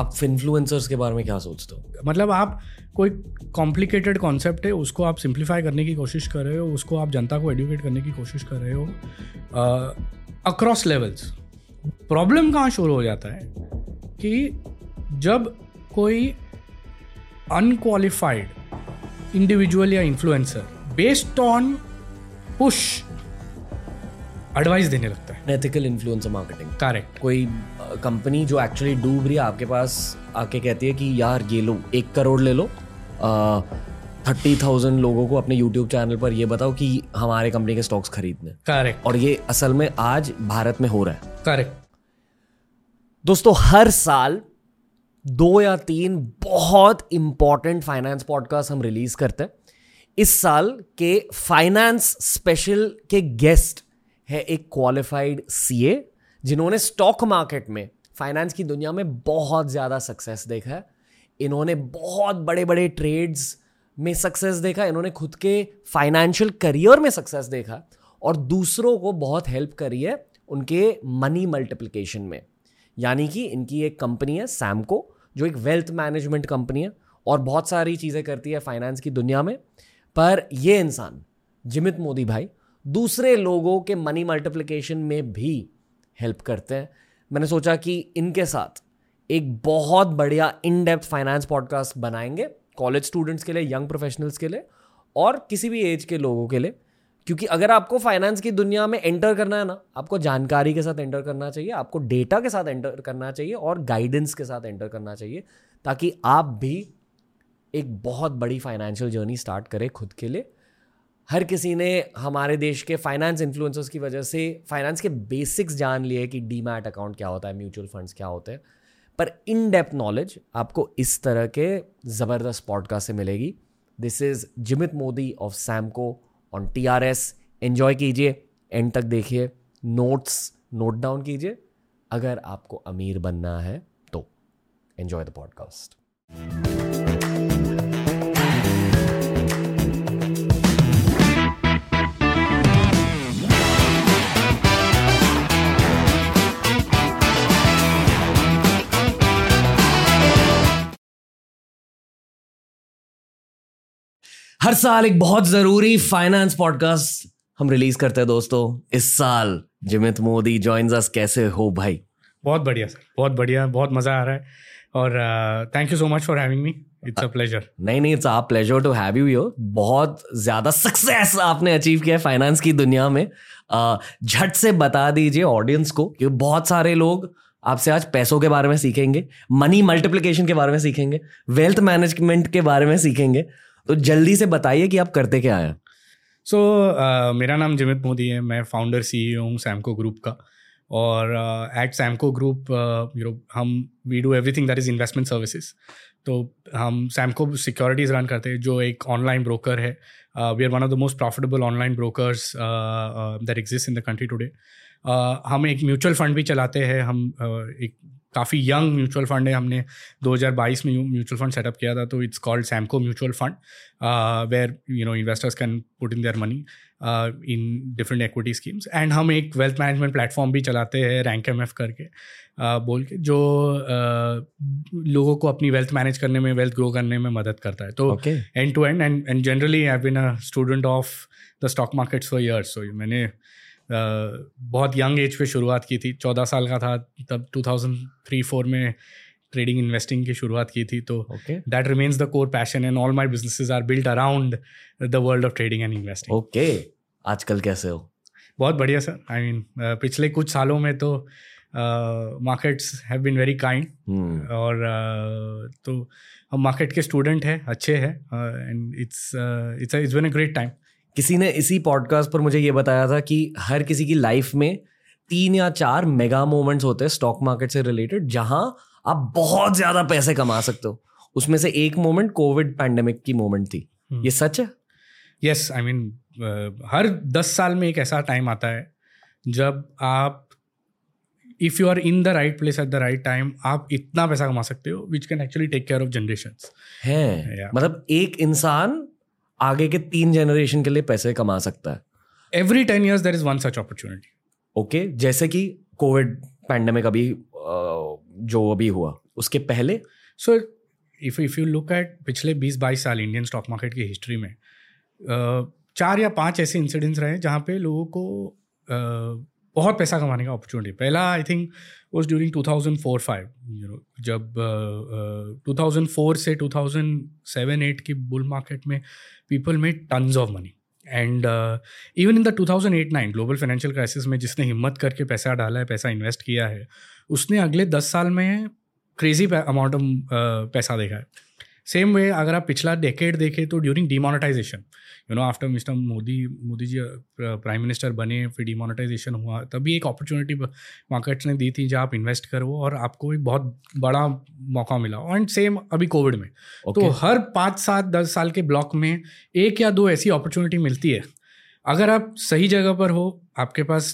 आप इन्फ्लुएंसर्स के बारे में क्या सोचते हो? मतलब आप कोई कॉम्प्लिकेटेड कॉन्सेप्ट है, उसको आप सिंप्लीफाई करने की कोशिश कर रहे हो, उसको आप जनता को एडुकेट करने की कोशिश कर रहे हो अक्रॉस लेवल्स प्रॉब्लम कहाँ शुरू हो जाता है? कि जब कोई अनक्वालिफाइड इंडिविजुअल या influencer based on push advice देने लगता एथिकल इन्फ्लुएंसर मार्केटिंग करेक्ट कोई कंपनी जो एक्चुअली डूब रही है आपके पास आके कहती है कि यार ये लो एक करोड़ ले लो। थर्टी थाउज़ेंड लोगों को अपने यूट्यूब चैनल पर ये बताओ कि हमारे कंपनी के स्टॉक्स खरीदने। करेक्ट और ये असल में आज भारत में हो रहा है। करेक्ट दोस्तों हर साल दो या तीन बहुत इंपॉर्टेंट फाइनेंस पॉडकास्ट हम रिलीज़ करते हैं। इस साल के फाइनेंस स्पेशल के गेस्ट है एक क्वालिफाइड सीए जिन्होंने स्टॉक मार्केट में फाइनेंस की दुनिया में बहुत ज़्यादा सक्सेस देखा है। इन्होंने बहुत बड़े बड़े ट्रेड्स में सक्सेस देखा इन्होंने खुद के फाइनेंशियल करियर में सक्सेस देखा और दूसरों को बहुत हेल्प करी है उनके मनी मल्टीप्लिकेशन में। यानी कि इनकी एक कंपनी है सैमको जो एक वेल्थ मैनेजमेंट कंपनी है और बहुत सारी चीज़ें करती है फाइनेंस की दुनिया में। पर ये इंसान जिमित मोदी भाई दूसरे लोगों के मनी मल्टीप्लिकेशन में भी हेल्प करते हैं। मैंने सोचा कि इनके साथ एक बहुत बढ़िया इन डेप्थ फाइनेंस पॉडकास्ट बनाएँगे कॉलेज स्टूडेंट्स के लिए यंग प्रोफेशनल्स के लिए और किसी भी एज के लोगों के लिए। क्योंकि अगर आपको फाइनेंस की दुनिया में एंटर करना है ना, आपको जानकारी के साथ एंटर करना चाहिए, आपको डेटा के साथ एंटर करना चाहिए और गाइडेंस के साथ एंटर करना चाहिए, ताकि आप भी एक बहुत बड़ी फाइनेंशियल जर्नी स्टार्ट करें खुद के लिए। हर किसी ने हमारे देश के फाइनेंस इन्फ्लुएंसर्स की वजह से फाइनेंस के बेसिक्स जान लिए कि डी मैट अकाउंट क्या होता है म्यूचुअल फंड्स क्या होते हैं। पर इन डेप्थ नॉलेज आपको इस तरह के ज़बरदस्त पॉडकास्ट से मिलेगी। This is Jimit Modi of Samco on T R S enjoy कीजिए एंड तक देखिए। नोट्स नोट डाउन कीजिए। अगर आपको अमीर बनना है तो एन्जॉय द पॉडकास्ट हर साल एक बहुत ज़रूरी फाइनेंस पॉडकास्ट हम रिलीज़ करते हैं दोस्तों। इस साल जिमित मोदी ज्वाइंस अस कैसे हो भाई? बहुत बढ़िया सर बहुत बढ़िया बहुत मज़ा आ रहा है। और thank you so much for having me it's a pleasure नहीं नहीं it's a pleasure to have you यो बहुत ज़्यादा सक्सेस आपने अचीव किया है फाइनेंस की दुनिया में। झट से बता दीजिए ऑडियंस को कि बहुत सारे लोग आपसे आज पैसों के बारे में सीखेंगे मनी मल्टीप्लिकेशन के बारे में सीखेंगे वेल्थ मैनेजमेंट के बारे में सीखेंगे। तो जल्दी से बताइए कि आप करते क्या हैं? सो so, uh, मेरा नाम जिमित मोदी है मैं फाउंडर सी हूँ सैमको ग्रुप का। और at Samco group you know हम we do everything that is investment services तो हम सैमको सिक्योरिटीज़ रन करते हैं जो एक ऑनलाइन ब्रोकर है। We are one of the most profitable online brokers that exist in the country today हम एक म्यूचुअल फंड भी चलाते हैं हम uh, एक काफ़ी यंग म्यूचुअल फंड है हमने 2022 में म्यूचुअल फंड सेटअप किया था तो it's called Samco mutual fund where you know investors can put in their money in different equity schemes and हम एक वेल्थ मैनेजमेंट प्लेटफॉर्म भी चलाते हैं रैंक एम एफ़ करके uh, बोल के जो uh, लोगों को अपनी वेल्थ मैनेज करने में वेल्थ ग्रो करने में मदद करता है। तो end to end and end generally I been a student of the stock markets for years so मैंने बहुत यंग एज पे शुरुआत की थी। चौदह साल का था तब टू थाउज़ेंड थ्री फोर में ट्रेडिंग इन्वेस्टिंग की शुरुआत की थी। तो that remains the core passion and all my business are built around the world of trading and investing okay आजकल कैसे हो? बहुत बढ़िया सर आई मीन पिछले कुछ सालों में तो markets have been very kind और uh, तो हम मार्केट के स्टूडेंट हैं अच्छे हैं and it's it's it's been a great time किसी ने इसी पॉडकास्ट पर मुझे ये बताया था कि हर किसी की लाइफ में तीन या चार मेगा मोमेंट्स होते हैं स्टॉक मार्केट से रिलेटेड जहाँ आप बहुत ज़्यादा पैसे कमा सकते हो। उसमें से एक मोमेंट कोविड पैंडेमिक की मोमेंट थी। hmm. ये सच है? यस आई मीन हर दस साल में एक ऐसा टाइम आता है जब आप if you are in the right place at the right time आप इतना पैसा कमा सकते हो which can actually take care of generation है। Yeah. मतलब एक इंसान आगे के तीन जनरेशन के लिए पैसे कमा सकता है। Every ten years there is one such opportunity okay जैसे कि कोविड पैंडमिक अभी जो अभी हुआ उसके पहले? So if if you look at पिछले 20-22 साल इंडियन स्टॉक मार्केट की हिस्ट्री में चार या पाँच ऐसे इंसिडेंट्स रहे जहाँ पे लोगों को बहुत पैसा कमाने का अपॉर्चुनिटी पहला I think was during 2004-5 you know जब uh, uh, 2004 से 2007-8 की बुल मार्केट में people made tons of money and even in the 2008-9 global financial crisis में जिसने हिम्मत करके पैसा डाला है, पैसा इन्वेस्ट किया है, उसने अगले दस साल में क्रेजी अमाउंट ऑफ़ पैसा देखा है। सेम वे अगर आप पिछला डेकेड देखें तो during demonetization you know after mister Modi Modi ji prime minister बने फिर डिमोनेटाइजेशन हुआ तभी एक अपॉर्चुनिटी मार्केट्स ने दी थी जहाँ आप इन्वेस्ट करो और आपको एक बहुत बड़ा मौका मिला। एंड सेम अभी कोविड में। okay. तो हर पाँच सात दस साल के ब्लॉक में एक या दो ऐसी अपॉर्चुनिटी मिलती है। अगर आप सही जगह पर हो आपके पास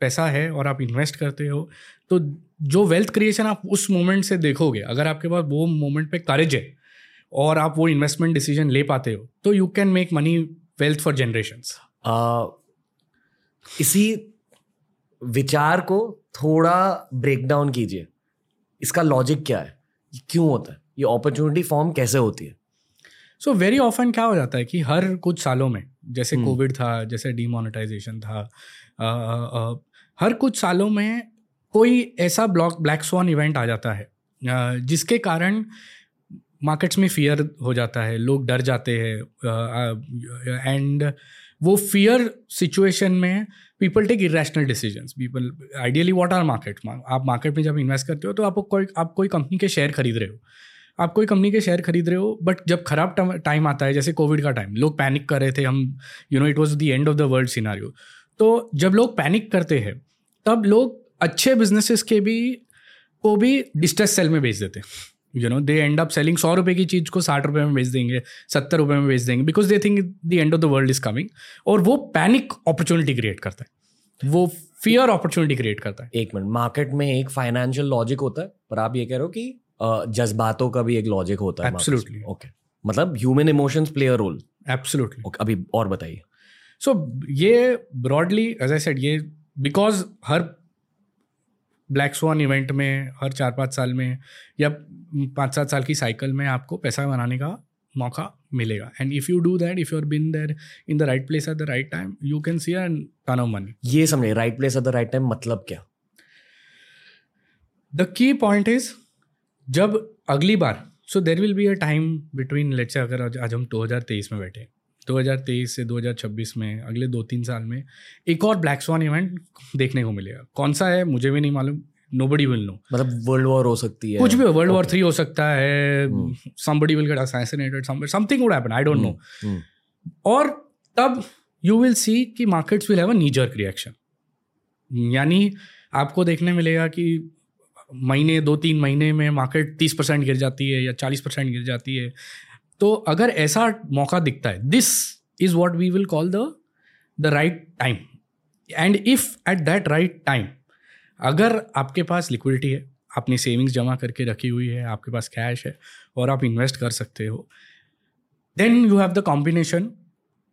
पैसा है और आप इन्वेस्ट करते हो तो जो वेल्थ क्रिएशन आप उस मोमेंट से देखोगे अगर आपके पास वो मोमेंट पे करेज है और आप वो इन्वेस्टमेंट डिसीज़न ले पाते हो तो you can make money wealth for generation इसी विचार को थोड़ा ब्रेक डाउन कीजिए। इसका लॉजिक क्या है? क्यों होता है? ये अपॉर्चुनिटी फॉर्म कैसे होती है? सो वेरी ऑफन क्या हो जाता है कि हर कुछ सालों में जैसे कोविड हम्म। था जैसे डीमोनेटाइजेशन था आ, आ, आ, हर कुछ सालों में कोई ऐसा ब्लॉक ब्लैक स्वान इवेंट आ जाता है जिसके कारण मार्केट्स में फियर हो जाता है, लोग डर जाते हैं एंड वो फियर सिचुएशन में people take irrational decision people ideally what are market आप मार्केट में जब इन्वेस्ट करते हो तो आप कोई आप कोई कंपनी के शेयर खरीद रहे हो। आप कोई कंपनी के शेयर खरीद रहे हो बट जब खराब टाइम आता है, जैसे कोविड का टाइम लोग पैनिक कर रहे थे, हम you know it was the end of the world scenario तो जब लोग पैनिक करते हैं, तब लोग अच्छे बिजनेसेस के भी, को भी डिस्ट्रेस सेल में बेच देते you know they end up selling सौ रुपए की चीज़ को साठ रुपए में बेच देंगे सत्तर रुपए में बेच देंगे because they think the end of the world is coming और वो पैनिक अपॉर्चुनिटी क्रिएट करता है। वो फियर अपॉर्चुनिटी क्रिएट करता है। एक मिनट मार्केट में एक फाइनेंशियल लॉजिक होता है पर आप ये कह रहे हो कि जज्बातों का भी एक लॉजिक होता है एब्सोल्युटली ओके मतलब human emotions play a role absolutely अभी और बताइए। सो so, ये ब्रॉडली एज आई सेड ये बिकॉज़ हर ब्लैक स्वान इवेंट में हर चार पाँच साल में या पाँच सात साल की साइकिल में आपको पैसा बनाने का मौका मिलेगा। And if you do that if you are bin there in the right place at the right time you can see an turn of money ये समझे right place at the right time मतलब क्या? The key point is जब अगली बार so there will be a time between let's say अगर आज हम 2023 में बैठे 2023 से 2026 में अगले दो तीन साल में एक और ब्लैक स्वान इवेंट देखने को मिलेगा। कौन सा है मुझे भी नहीं मालूम। नो बडी विल नो मतलब वर्ल्ड वॉर हो सकती है। कुछ भी वर्ल्ड वॉर थ्री हो सकता है somebody will get assassinated something would happen I don't know और तब यू विल सी कि markets will have a knee jerk reaction यानी आपको देखने मिलेगा कि महीने दो तीन महीने में मार्केट तीस परसेंट गिर जाती है या चालीस परसेंट गिर जाती है। तो अगर ऐसा मौका दिखता है this is what we will call the the right time and if at that right time अगर आपके पास लिक्विडिटी है अपनी सेविंग्स जमा करके रखी हुई है, आपके पास कैश है, और आप इन्वेस्ट कर सकते हो then you have the combination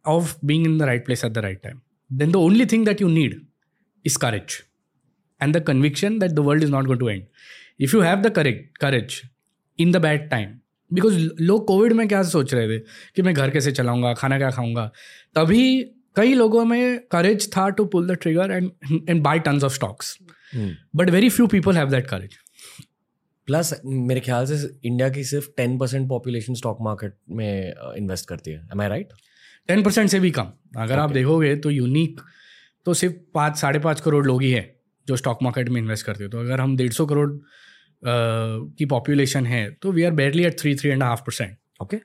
of being in the right place at the right time then the only thing that you need is courage and the conviction that the world is not going to end if you have the courage courage in the bad time because लोग Covid में क्या सोच रहे थे? कि मैं घर कैसे चलाऊँगा खाना क्या खाऊँगा? तभी कई लोगों में करेज था to pull the trigger and and buy tons of stocks but very few people have that courage plus मेरे ख्याल से इंडिया की सिर्फ़ ten percent population stock market में इन्वेस्ट uh, करती है. Am I right ten percent से भी कम। अगर okay. आप देखोगे तो यूनिक तो सिर्फ़ पाँच साढ़े पाँच करोड़ लोग ही हैं जो स्टॉक मार्केट में इन्वेस्ट करते हो। तो अगर हम डेढ़ सौ करोड़ की पॉपुलेशन है तो we are barely at three three and half percent okay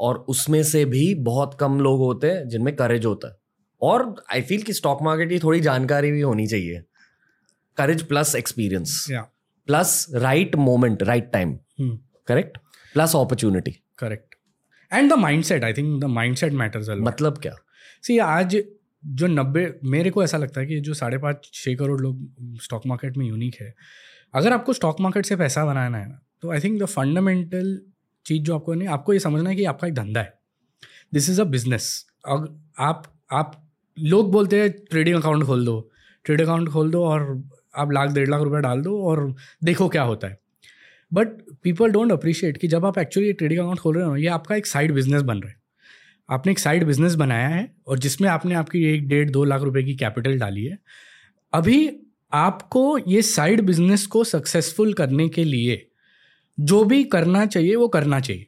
और उसमें से भी बहुत कम लोग होते हैं जिनमें करेज होता है। और आई फील कि स्टॉक मार्केट की थोड़ी जानकारी भी होनी चाहिए। Courage plus experience plus right moment right time correct plus opportunity correct and the mind set I think the mind set matters मतलब क्या? सी आज जो नब्बे मेरे को ऐसा लगता है कि जो साढ़े पाँच छः करोड़ लोग स्टॉक मार्केट में यूनिक है अगर आपको स्टॉक मार्केट से पैसा बनाना है ना तो आई थिंक द फंडामेंटल चीज़ जो आपको नहीं आपको ये समझना है कि आपका एक धंधा है। दिस इज़ अ बिज़नेस अब आप आप, लोग बोलते हैं ट्रेडिंग अकाउंट खोल दो। ट्रेड अकाउंट खोल दो और आप लाख, डेढ़ लाख रुपए डाल दो और देखो क्या होता है। बट पीपल डोंट अप्रिशिएट कि जब आप एक्चुअली ट्रेडिंग अकाउंट खोल रहे हो ये आपका एक साइड बिज़नेस बन रहा है। आपने एक साइड बिज़नेस बनाया है और जिसमें आपने आपकी एक डेढ़, दो लाख रुपए की कैपिटल डाली है। अभी आपको ये साइड बिज़नेस को सक्सेसफुल करने के लिए जो भी करना चाहिए, वो करना चाहिए।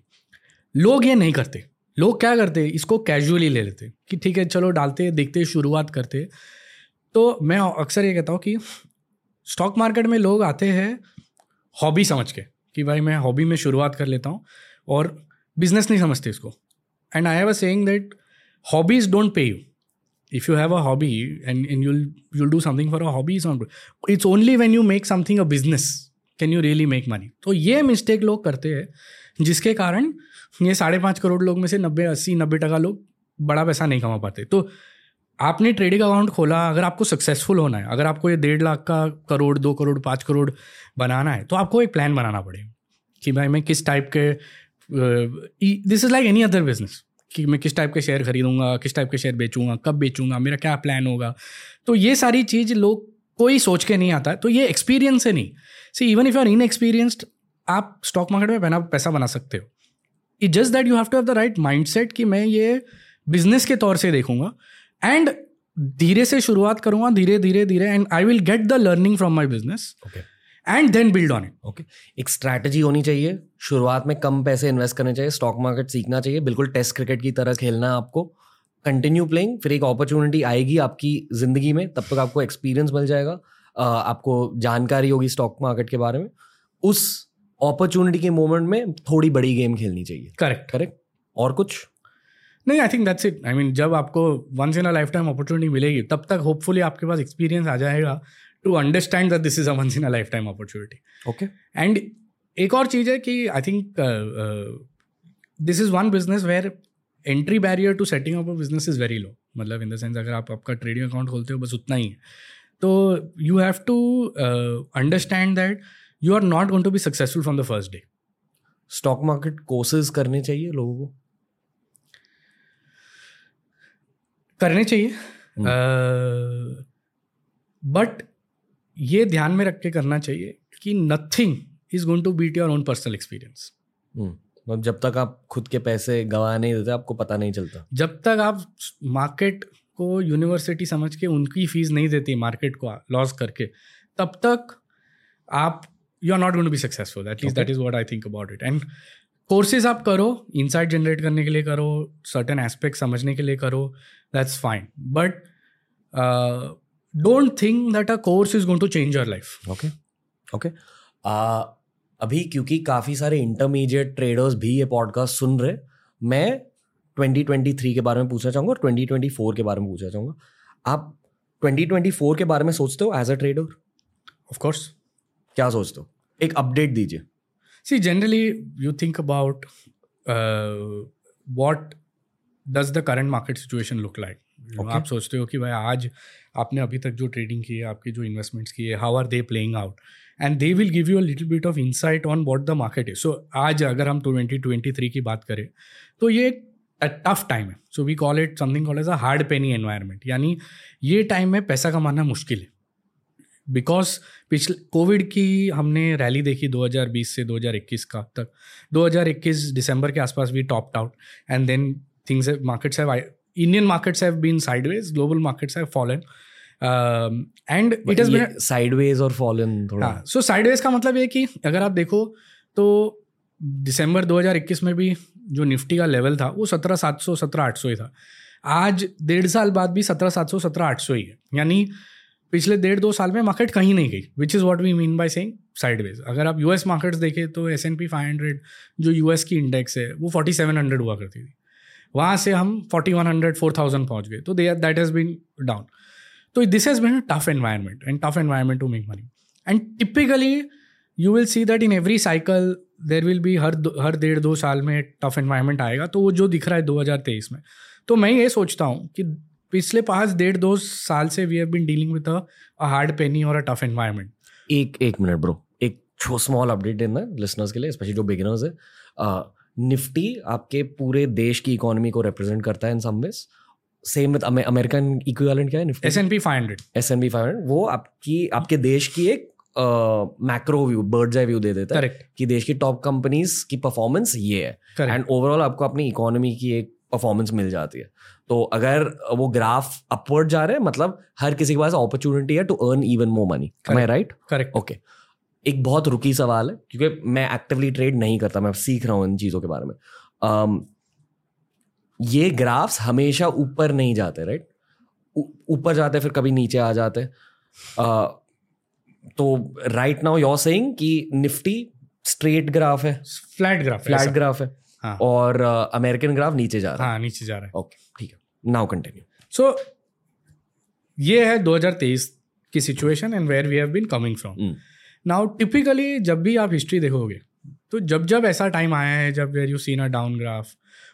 लोग ये नहीं करते। लोग क्या करते? इसको कैजुअली ले लेते कि ठीक है, चलो डालते, देखते, शुरुआत करते। तो मैं अक्सर ये कहता हूँ कि स्टॉक मार्केट में लोग आते हैं हॉबी समझ के कि भाई मैं हॉबी में शुरुआत कर लेता हूँ और बिज़नेस नहीं समझते इसको। And I have a saying that hobbies don't pay you if you have a hobby and, and you'll you'll do something for a hobby it's not it's only when you make something a business can you really make money. तो ये mistake लोग करते हैं जिसके कारण ये साढ़े पाँच करोड़ लोग में से नब्बे अस्सी नब्बे टका लोग बड़ा पैसा नहीं कमा पाते। तो आपने ट्रेडिंग अकाउंट खोला अगर आपको सक्सेसफुल होना है अगर आपको ये डेढ़ लाख का करोड़ दो करोड़ पाँच करोड़ बनाना है तो आपको एक प्लान बनाना पड़ेगा कि भाई मैं किस टाइप के this is like any other business कि मैं किस टाइप के शेयर खरीदूँगा, किस टाइप के शेयर बेचूँगा, कब बेचूँगा, मेरा क्या प्लान होगा। तो ये सारी चीज़ लोग कोई सोच के नहीं आता तो ये एक्सपीरियंस है नहीं। See even if you are inexperienced आप स्टॉक मार्केट में बना पैसा बना सकते हो। It just that you have to have the right mind set कि मैं ये बिज़नेस के तौर से देखूँगा। एंड धीरे से शुरुआत करूँगा, धीरे धीरे धीरे and I will get the learning from my business and then build on it okay एक स्ट्रैटेजी होनी चाहिए। शुरुआत में कम पैसे इन्वेस्ट करने चाहिए। स्टॉक मार्केट सीखना चाहिए। बिल्कुल टेस्ट क्रिकेट की तरह खेलना है आपको। कंटिन्यू प्लेइंग फिर एक अपॉर्चुनिटी आएगी आपकी ज़िंदगी में। तब तक आपको एक्सपीरियंस मिल जाएगा। आपको जानकारी होगी स्टॉक मार्केट के बारे में। उस अपॉर्चुनिटी के मोमेंट में थोड़ी बड़ी गेम खेलनी चाहिए। करेक्ट करेक्ट और कुछ? नहीं I think that's it I mean जब आपको once in a life time opportunity मिलेगी तब तक होपफुली आपके पास एक्सपीरियंस आ जाएगा। To understand that this is a once in a life time opportunity okay and एक और चीज़ है कि I think this is one business where entry barrier to setting up a business is very low मतलब in the sense अगर आप आपका trading account खोलते हो बस उतना ही है। तो you have to understand that you are not going to be successful from the first day stock market courses करने चाहिए लोगों को? करने चाहिए। बट ये ध्यान में रख के करना चाहिए कि nothing is going to beat your own personal experience मतलब जब तक आप खुद के पैसे गवा नहीं देते आपको पता नहीं चलता। जब तक आप मार्केट को यूनिवर्सिटी समझ के उनकी फ़ीस नहीं देती मार्केट को लॉस करके तब तक आप you are not going to be successful at least that is what I think about it and courses आप करो इनसाइट जनरेट करने के लिए करो सर्टन एस्पेक्ट समझने के लिए करो that's fine but don't think that a course is going to change your life okay okay अभी क्योंकि काफ़ी सारे इंटरमीडिएट ट्रेडर्स भी ये पॉडकास्ट सुन रहे मैं 2023 के बारे में पूछना चाहूँगा और 2024 के बारे में पूछना चाहूँगा। आप 2024 के बारे में सोचते हो as a trader of course क्या सोचते हो? एक अपडेट दीजिए। See generally you think about what does the current market situation look like आप सोचते हो कि भाई आज आपने अभी तक जो ट्रेडिंग की है आपकी जो इन्वेस्टमेंट्स की है how are they playing out and they will give you a little bit of insight on what the market is so आज अगर हम ट्वेंटी ट्वेंटी थ्री की बात करें तो ये एक टफ टाइम है। So we call it something call as a hard penny environment यानी ये टाइम में पैसा कमाना मुश्किल है। बिकॉज़ पिछले कोविड की हमने रैली देखी 2020 से 2021 का तक। 2021 दिसंबर के आसपास भी topped out and then things markets have Indian markets have been sideways global markets have fallen and it is sideways और फॉलन थोड़ा। सो साइडवेज का मतलब ये कि अगर आप देखो तो दिसंबर 2021 में भी जो निफ्टी का लेवल था वो सत्रह सात सौ सत्रह आठ सौ ही था। आज डेढ़ साल बाद भी सत्रह सात सौ सत्रह आठ सौ ही है। यानी पिछले डेढ़ दो साल में मार्केट कहीं नहीं गई which is what we mean by saying sideways अगर आप यूएस मार्केट्स देखें तो S N P five hundred जो यूएस की इंडेक्स है वो फोर्टी सेवन हंड्रेड हुआ करती थी। वहाँ से हम forty one hundred four thousand पहुँच गए। तो they that has been down तो this has been a tough environment and tough environment to make money and typically you will see that in every cycle there will be हर हर डेढ़ दो साल में tough environment आएगा। तो वो जो दिख रहा है दो हज़ार तेईस में। तो मैं ये सोचता हूँ कि पिछले पाँच डेढ़ दो साल से we have been dealing with a hard penny और अ टफ एनवायरमेंट एक एक मिनट ब्रो। एक छो स्मॉल अपडेट देना लिसनर्स के लिए स्पेशली जो बिगिनर्स है। निफ्टी आपके पूरे देश की इकोनॉमी को रिप्रेजेंट करता है in some ways same with American equivalent क्या है Nifty? S N P five hundred S N P five hundred वो आपकी आपके देश की एक macro view bird's eye view दे देता है करेक्ट कि देश की टॉप कंपनीज़ की परफॉर्मेंस ये है. एंड ओवरऑल आपको अपनी इकोनॉमी की एक परफॉर्मेंस मिल जाती है. तो अगर वो ग्राफ अपवर्ड जा रहे हैं मतलब हर किसी के पास अपॉर्चुनिटी है to earn even more money right correct okay एक बहुत रुकी सवाल है क्योंकि मैं एक्टिवली ट्रेड नहीं करता मैं सीख रहा हूँ इन चीज़ों के बारे में। um, ये ग्राफ्स हमेशा ऊपर नहीं जाते राइट ऊपर जाते फिर कभी नीचे आ जाते। uh, तो राइट नाउ योर सेइंग कि निफ्टी स्ट्रेट ग्राफ है। फ्लैट ग्राफ फ्लैट ग्राफ है। हाँ। और अमेरिकन uh, ग्राफ नीचे जा रहा है। हाँ नीचे जा रहा है। ओके ठीक है। नाउ कंटिन्यू सो ये है 2023 की situation and where we have been coming from. Now typically जब भी आप हिस्ट्री देखोगे तो जब जब ऐसा टाइम आया है, जब where you seen a down graph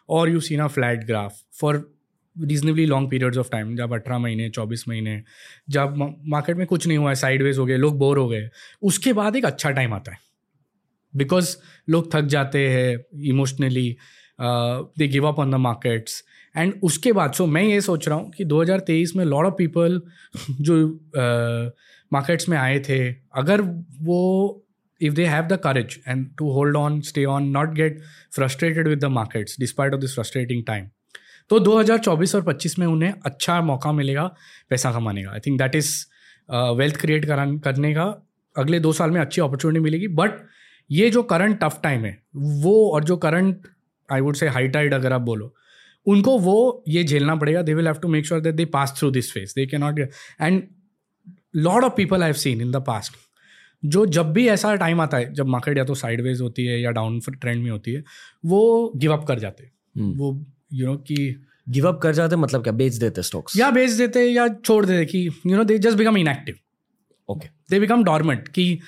और you seen a flat graph for reasonably long periods of time जब अठारह महीने, चौबीस महीने, जब मार्केट में कुछ नहीं हुआ है साइडवेज हो गए, लोग बोर हो गए, उसके बाद एक अच्छा टाइम आता है। बिकॉज़ लोग थक जाते हैं emotionally they give up on the markets and उसके बाद सो मैं ये सोच रहा हूँ कि 2023 में लॉट ऑफ़ पीपल जो मार्केट्स में आए थे, अगर वो if they have the courage and to hold on stay on not get frustrated with the markets despite of this frustrating time तो 2024 और 25 में उन्हें अच्छा मौका मिलेगा, पैसा कमाने का। I think that is wealth create करने का, अगले दो साल में अच्छी अपॉर्चुनिटी मिलेगी। बट ये जो करंट टफ टाइम है, वो और जो current I would say high tide अगर आप बोलो, उनको वो ये झेलना पड़ेगा। They will have to make sure that they pass through this phase they can not and lot of people I have seen in the past जो जब भी ऐसा टाइम आता है जब मार्केट या तो साइडवेज होती है या डाउन ट्रेंड में होती है वो गिव अप कर जाते हैं। Hmm. वो यू नो कि गिव अप कर जाते मतलब क्या? बेच देते स्टॉक्स या बेच देते या छोड़ देते कि you know they just become inactive okay they become dormant कि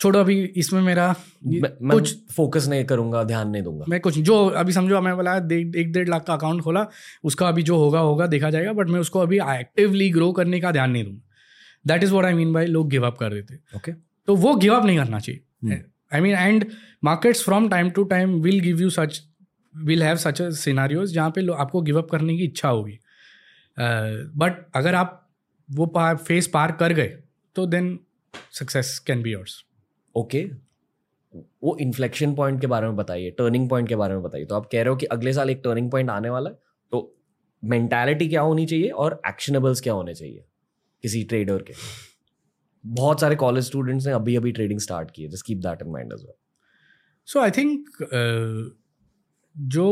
छोड़ो अभी इसमें मेरा मैं कुछ फोकस नहीं करूँगा ध्यान नहीं दूँगा। मैं कुछ जो अभी समझो मैं बोला एक डेढ़ लाख का अकाउंट खोला उसका अभी जो होगा होगा देखा जाएगा बट मैं उसको अभी एक्टिवली ग्रो करने का ध्यान नहीं दूँगा। That is what I mean by लोग गिव अप कर देते ओके तो वो गिव अप नहीं करना चाहिए. I mean and markets from time to time will give you such will have such scenarios जहाँ पे आपको गिव अप करने की इच्छा होगी। बट अगर आप वो पार फेस पार कर गए तो then success can be yours okay वो इन्फ्लेक्शन पॉइंट के बारे में बताइए टर्निंग पॉइंट के बारे में बताइए। तो आप कह रहे हो कि अगले साल एक टर्निंग पॉइंट आने वाला है तो मेंटालिटी क्या होनी चाहिए और एक्शनेबल्स क्या होने चाहिए? किसी ट्रेडर के। बहुत सारे कॉलेज स्टूडेंट्स ने अभी अभी ट्रेडिंग स्टार्ट की है just keep that in mind so I think जो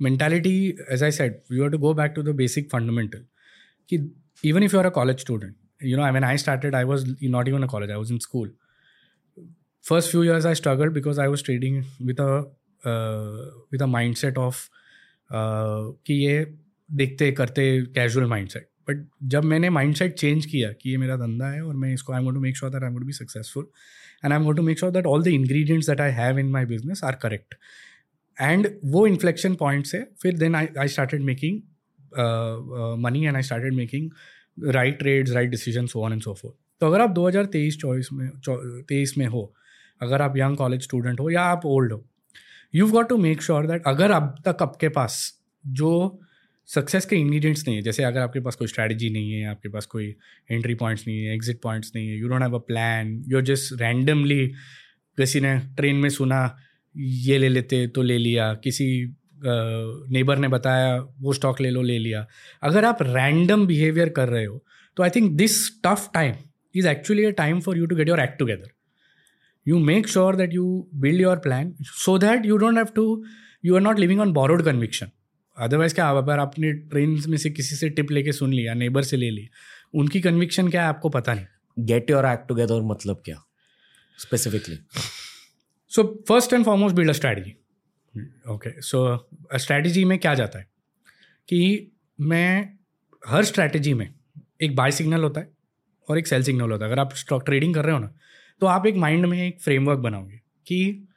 mentality as I said you have to go back to the basic fundamental कि even if you are a college student you know I mean I start I was not even a college I was in school first few years I struggle because I was trading with with mind set of कि ये देखते करते casual mind set but जब मैंने mindset change किया कि ये मेरा धंधा है और मैं इसको I am to make sure that I am to be successful and I am to make sure that all the ingredients that I have in my business are correct and वो इन्फ्लेक्शन पॉइंट से फिर then I I started making money and I started making right trades right decision so on and so forth तो अगर आप 2023 चौबीस में तेईस में हो, अगर आप यंग कॉलेज स्टूडेंट हो या आप ओल्ड हो you got to make sure that अगर अब तक आपके पास जो सक्सेस के इंग्रीडियंट्स नहीं है। जैसे अगर आपके पास कोई स्ट्रैटेजी नहीं है, आपके पास कोई एंट्री पॉइंट्स नहीं है एग्जिट पॉइंट्स नहीं है you don't have a plan you just randomly किसी ने ट्रेन में सुना, ये ले लेते तो ले लिया, किसी नेबर ने बताया, वो स्टॉक ले लो, ले लिया। अगर आप रैंडम बिहेवियर कर रहे हो तो I think this tough time is actually a time for you to get your act together you make sure that you build your plan so that you don't have to, you are not living on borrowed conviction. Otherwise क्या आप अगर आपने train में से किसी से tip लेके सुन लिया नेबर से ले ली उनकी कन्विक्शन क्या है आपको पता नहीं? गेट योर एक्ट टुगेदर मतलब क्या? Specifically so first and foremost build a strategy okay so strategy में क्या जाता है? कि मैं हर स्ट्रैटेजी में एक बाय सिग्नल होता है और एक सेल सिग्नल होता है। अगर आप स्टॉक ट्रेडिंग कर रहे हो ना तो आप एक माइंड में एक फ्रेमवर्क बनाओगे कि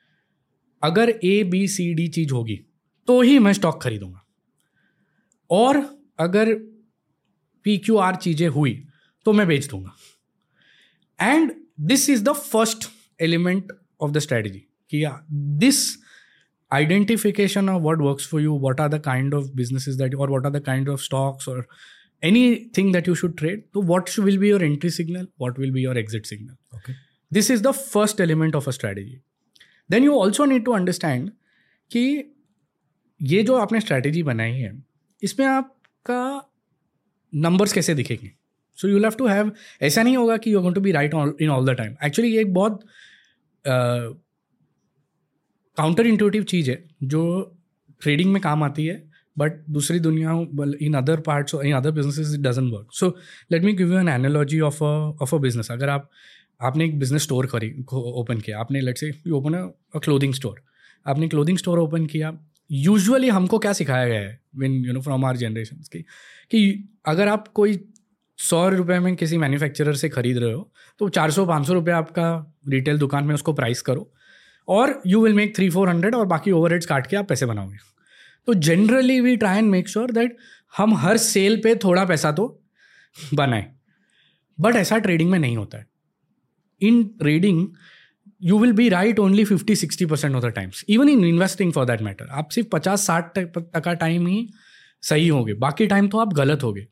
अगर ए बी सी डी चीज़ होगी तो ही मैं स्टॉक खरीदूँगा। और अगर पी क्यू आर चीज़ें हुई तो मैं बेच दूँगा। And this is the first element of the strategy कि this identification of what work for you what are the kind of business that और what are the kind of stocks और anything that you should trade तो what will be your entry signal what will be your exit signal this is the first element of a strategy then you also need to understand कि ये जो आपने strategy बनाई है इसमें आपका numbers कैसे दिखेंगे? So you have to have ऐसा नहीं होगा कि you going to be right in all the time actually ये एक बहुत काउंटर इंट्यूटिव चीज़ है, जो ट्रेडिंग में काम आती है बट दूसरी दुनिया in other parts in other business it doesn't work so let me give you an analogy of of a business अगर आप, आपने एक बिज़नेस स्टोर करी ओपन किया, आपने let's say you open a clothing store आपने क्लोथिंग स्टोर ओपन किया usually हमको क्या सिखाया गया है when you know from our generation की, कि अगर आप कोई सौ रुपये में किसी मैन्युफैक्चरर से खरीद रहे हो तो चार सौ, पाँच सौ रुपये आपका रिटेल दुकान में उसको प्राइस करो और you will make three four hundred और बाकी ओवर हेड्स काट के आप पैसे बनाओगे। तो generally we try and make sure that हम हर सेल पे थोड़ा पैसा तो बनाए बट ऐसा ट्रेडिंग में नहीं होता है। In trading you will be right only fifty sixty percent of the times even in investing for that matter आप सिर्फ़ पचास, साठ टका टाइम ही सही होगे। बाकी टाइम तो आप गलत होगे।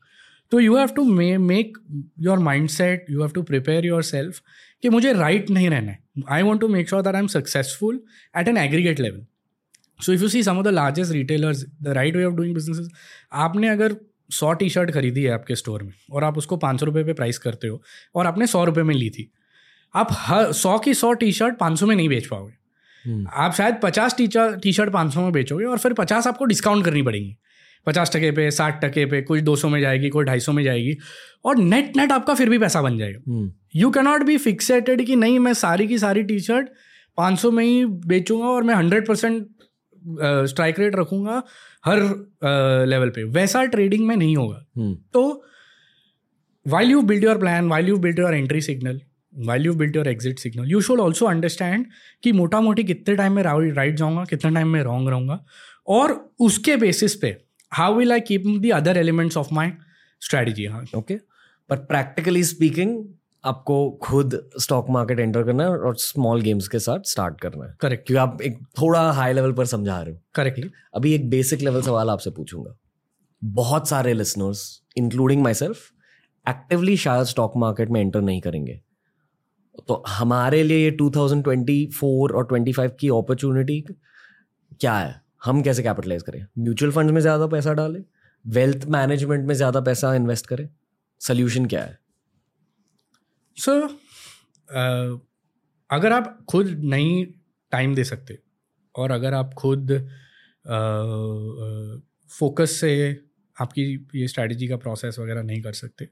तो you have to make your mind set you have to prepare your self कि मुझे राइट right नहीं रहना है। I want to make sure that I am successful at an aggregate level so if you see some of the largest retailers the right way of doing business आपने अगर सौ T shirt खरीदी है आपके store में, और आप उसको पाँच सौ रुपये पे प्राइस करते हो, और आपने सौ रुपये में ली थी आप हर सौ की सौ टी शर्ट पाँच सौ में नहीं बेच पाओगे। हम्म। आप शायद पचास टी टी शर्ट पाँच सौ में बेचोगे और फिर पचास आपको डिस्काउंट करनी पड़ेगी। पचास टके पे साठ टके पे कुछ दो सौ में जाएगी कोई ढाई सौ में जाएगी और नेट नेट आपका फिर भी पैसा बन जाएगा। यू कैनॉट बी फिक्सेटेड कि नहीं मैं सारी की सारी टी शर्ट पाँच सौ में ही बेचूँगा और मैं हंड्रेड परसेंट स्ट्राइक रेट रखूँगा हर लेवल पे। वैसा ट्रेडिंग में नहीं होगा। तो while you build your plan while you build your entry signal while you build your exit signal you should also understand कि मोटा मोटी कितने टाइम में राइट जाऊँगा कितने टाइम में रॉन्ग रहूँगा। और उसके बेसिस पे how will I keep the other elements of my strategy हाँ। ओके पर प्रैक्टिकली स्पीकिंग आपको खुद स्टॉक मार्केट एंटर करना है और स्मॉल गेम्स के साथ स्टार्ट करना है। करेक्ट क्योंकि आप एक थोड़ा हाई लेवल पर समझा रहे हो। करेक्टली अभी एक बेसिक लेवल सवाल आपसे पूछूँगा। बहुत सारे listeners including my self actively शायद स्टॉक मार्केट में एंटर नहीं करेंगे। तो हमारे लिए ये 2024 और 25 की अपॉर्चुनिटी क्या है? हम कैसे कैपिटलाइज करें? म्यूचुअल फंड में ज़्यादा पैसा डालें? वेल्थ मैनेजमेंट में ज़्यादा पैसा इन्वेस्ट करें? सोल्यूशन क्या है? सो so, uh, अगर आप खुद नहीं टाइम दे सकते और अगर आप खुद फोकस uh, से आपकी ये स्ट्रैटेजी का प्रोसेस वगैरह नहीं कर सकते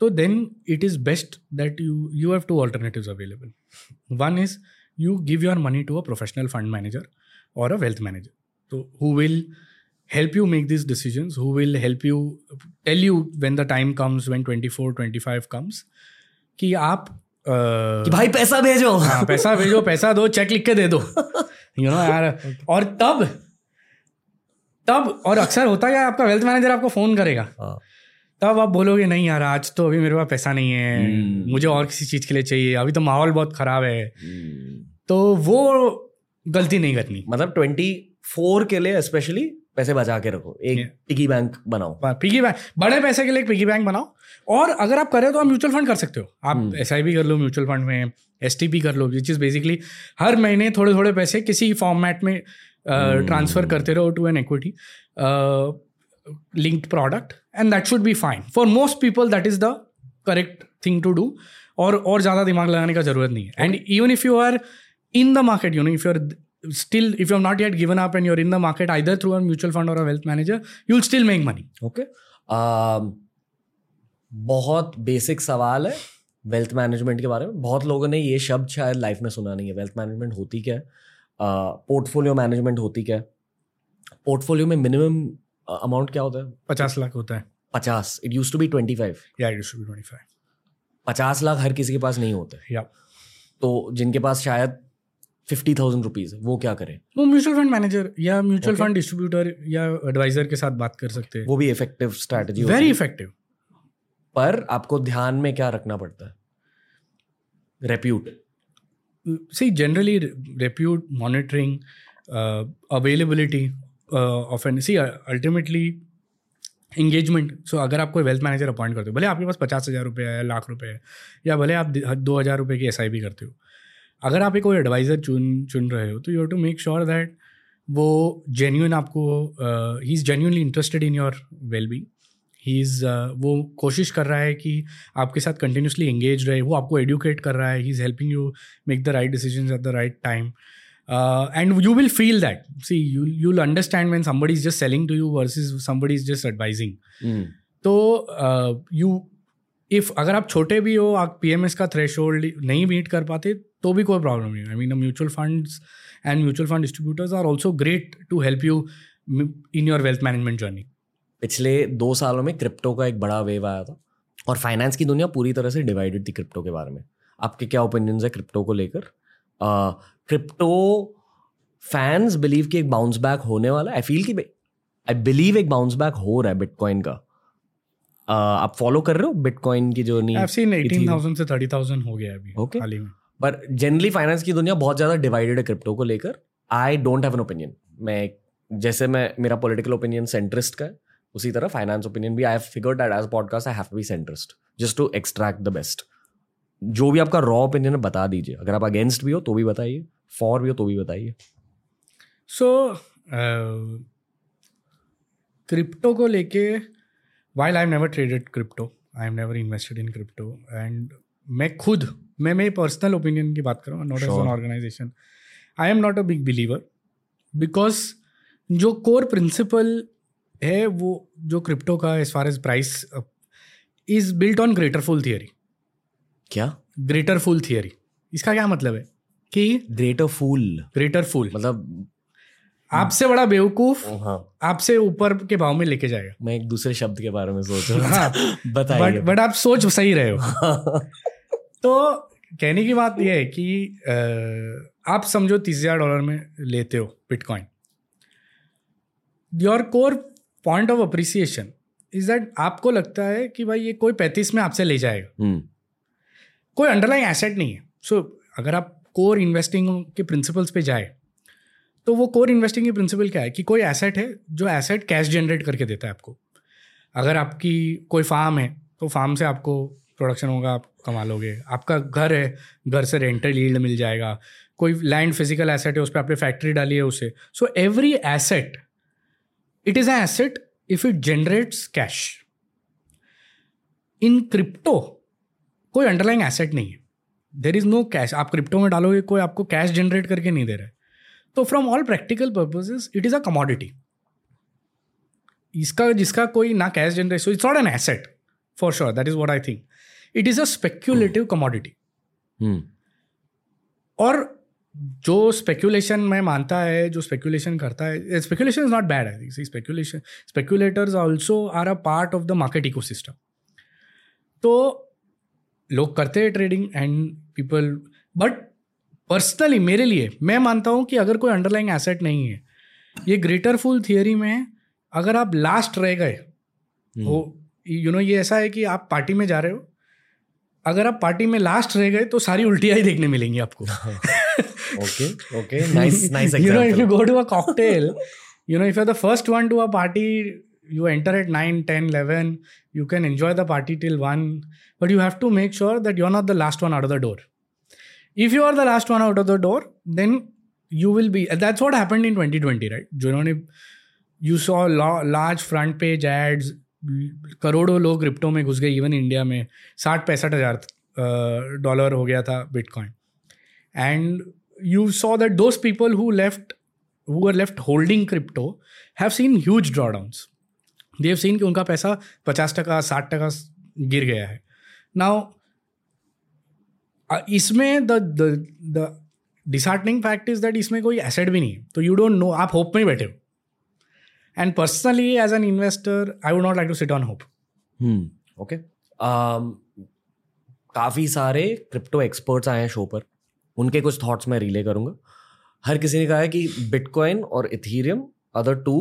तो then it is best that you you have to alternative available one is you give your money to a professional fund manager और अ वेल्थ मैनेजर तो who will help you make these decisions who will help you tell you when the time comes when 24 25 comes कि आप कि भाई पैसा भेजो। हाँ पैसा भेजो पैसा दो चेक लिख के दे दो। यू नो यार और तब तब और अक्सर होता है आपका वेल्थ मैनेजर आपको फ़ोन करेगा। हाँ. तब आप बोलोगे नहीं यार आज तो अभी मेरे पास पैसा नहीं है। hmm. मुझे और किसी चीज़ के लिए चाहिए। अभी तो माहौल बहुत खराब है। hmm. तो वो गलती नहीं करनी। मतलब ट्वेंटी फोर के लिए स्पेशली पैसे बचा के रखो। एक पिगी बैंक बनाओ। Piggy bank. बड़े पैसे के लिए एक पिगी बैंक बनाओ। और अगर आप करें तो आप म्यूचुअल फंड कर सकते हो। आप एस आई कर लो म्यूचुअल फंड में एस कर लो विच इज़ बेसिकली हर महीने थोड़े थोड़े पैसे किसी फॉर्मेट में ट्रांसफ़र uh, करते रहो to an equity linked product and that should be fine for most people that is the correct thing to do और और ज़्यादा दिमाग लगाने का ज़रूरत नहीं है। And even if you are in the market you know if you are still if you have not yet given up and you're in the market either through a mutual fund or a wealth manager you'll still make money. Okay. Um, बहुत basic सवाल है wealth management के बारे में। बहुत लोगों ने ये शब्द शायद लाइफ में सुना नहीं है। वेल्थ मैनेजमेंट होती क्या है? पोर्टफोलियो uh, मैनेजमेंट होती क्या है? पोर्टफोलियो में मिनिमम अमाउंट क्या होता है? पचास लाख होता है। पचास। It use to be twenty five या it to be twenty five पचास लाख हर किसी के पास नहीं होते या तो जिनके पास शायद फिफ्टी थाउज़ेंड रुपीज़ वो क्या करे? वो म्यूचुअल फंड मैनेजर या म्यूचुअल फंड डिस्ट्रीब्यूटर या एडवाइजर के साथ बात कर सकते हैं। वो भी इफ़ेक्टिव स्ट्रैटेजी वेरी इफ़ेक्टिव पर आपको ध्यान में क्या रखना पड़ता है? Repute see generally repute monitoring availability of an see ultimately engagement so अगर आप कोई वेल्थ मैनेजर अपॉइंट करते हो, भले आपके पास पचास हज़ार रुपये है, लाख रुपये है, या भले आप दो हज़ार रुपये की एस करते हो, अगर आप एक कोई एडवाइज़र चुन चुन रहे हो तो you have to make sure that वो जेन्यून आपको he is genuinely interested in your well B he is वो कोशिश कर रहा है कि आपके साथ कंटिन्यूसली एंगेज रहे, वो आपको एडुकेट कर रहा है he is helping you make the right decision at the right time and you will feel that see you you will understand when somebody is just selling to you versus somebody is just advising तो you uh, if अगर आप छोटे भी हो आप P M S का threshold नहीं meet कर पाते तो भी कोई प्रॉब्लम नहीं I mean mutual funds and mutual fund distributors are also great to help you in your wealth management journey पिछले दो सालों में क्रिप्टो का एक बड़ा वेव आया था और फाइनेंस की दुनिया पूरी तरह से डिवाइडेड थी क्रिप्टो के बारे में. आपके क्या ओपिनियंस है क्रिप्टो को लेकर? क्रिप्टो फैंस बिलीव कि एक बाउंस बैक होने वाला आई फील कि आई बिलीव एक बाउंस बैक हो रहा है बिटकॉइन का। uh, आप फॉलो कर रहे हो बिटकॉइन की जो नहीं सीन 18000 से 30000 हो गया अभी ओके हाल ही में। पर जनरली फाइनेंस की दुनिया बहुत ज़्यादा डिवाइडेड है क्रिप्टो को लेकर। I don't have an opinion मैं जैसे मैं मेरा पॉलिटिकल ओपिनियन सेंट्रिस्ट का है उसी तरह फाइनेंस ओपिनियन भी। I figure that as podcast I have be centrist just to extract the best जो भी आपका रॉ ओपिनियन है बता दीजिए। अगर आप अगेंस्ट भी हो तो भी बताइए। फॉर भी हो तो भी बताइए। सो क्रिप्टो को लेके while I am never traded crypto I am never invested in crypto and मैं खुद मैं मेरी पर्सनल ओपिनियन की बात करूँ not as an organisation I am not a big believer because जो कोर प्रिंसिपल है वो जो क्रिप्टो का as far as price is built on greater fool theory क्या? ग्रेटर फुल थियरी इसका क्या मतलब है? कि ग्रेटर फूल ग्रेटर फुल मतलब आपसे बड़ा बेवकूफ़ हाँ। आपसे ऊपर के भाव में लेके जाएगा। मैं एक दूसरे शब्द के बारे में सोच रहा हूँ। बताइए। बट आप सोच सही रहे हो। तो कहने की बात यह है कि आप समझो तीस हज़ार डॉलर में लेते हो bitcoin your core point of appreciation is that आपको लगता है कि भाई ये कोई पैंतीस में आपसे ले जाएगा। हम्म। कोई अंडरलाइन एसेट नहीं है। सो so, अगर आप कोर इन्वेस्टिंग के प्रिंसिपल्स पे जाए तो वो कोर इन्वेस्टिंग की प्रिंसिपल क्या है? कि कोई एसेट है जो एसेट कैश जनरेट करके देता है आपको। अगर आपकी कोई फार्म है तो फार्म से आपको प्रोडक्शन होगा आप कमा लोगे। आपका घर है घर से रेंटल यील्ड मिल जाएगा। कोई लैंड फ़िज़िकल एसेट है उस पर आपने फैक्ट्री डाली है उसे। So every asset it is asset if it generates cash in crypto कोई अंडरलाइंग एसेट नहीं है। देर इज़ नो कैश आप क्रिप्टो में डालोगे कोई आपको कैश जनरेट करके नहीं दे रहा है। तो from all practical purposes it is a commodity इसका जिसका कोई ना cash generate so it's not an asset for sure that is what I think it is a speculative commodity और जो स्पेक्यूलेशन में मानता है जो स्पेक्यूलेशन करता है speculation is not bad I think speculation speculators also are a part of the market eco system तो लोग करते हैं trading and people but personally मेरे लिए मैं मानता हूँ कि अगर कोई अंडरलाइंग एसेट नहीं है ये ग्रेटर फुल थियरी में अगर आप लास्ट रह गए हो यू नो ये ऐसा है कि आप पार्टी में जा रहे हो अगर आप पार्टी में लास्ट रह गए तो सारी उल्टियाँ ही देखने मिलेंगी आपको। Okay okay nice nice you know if you go to a cocktail you know if you are the first one to a party you enter at 9 10 11 you can enjoy the party till 1 but you have to make sure that you're not the last one out of the door if you are the last one out of the door then you will be that's what happened in 2020 right जिन्होंने you saw large front page ads करोड़ों लोग क्रिप्टो में घुस गए even India में साठ पैंसठ हज़ार डॉलर हो गया था bitcoin and you saw that those people who left who were left holding crypto have seen huge drawdowns They've seen कि उनका पैसा पचास टका, साठ टका गिर गया है। नाउ इसमें the the disheartening fact is that इसमें कोई एसेट भी नहीं है। तो यू डोंट नो आप होप में ही बैठे हो। And personally as an investor I would not like to sit on hope okay काफ़ी सारे क्रिप्टो एक्सपर्ट्स आए हैं शो पर। उनके कुछ थॉट्स मैं रिले करूँगा। हर किसी ने कहा है कि बिटकॉइन और इथीरियम अदर टू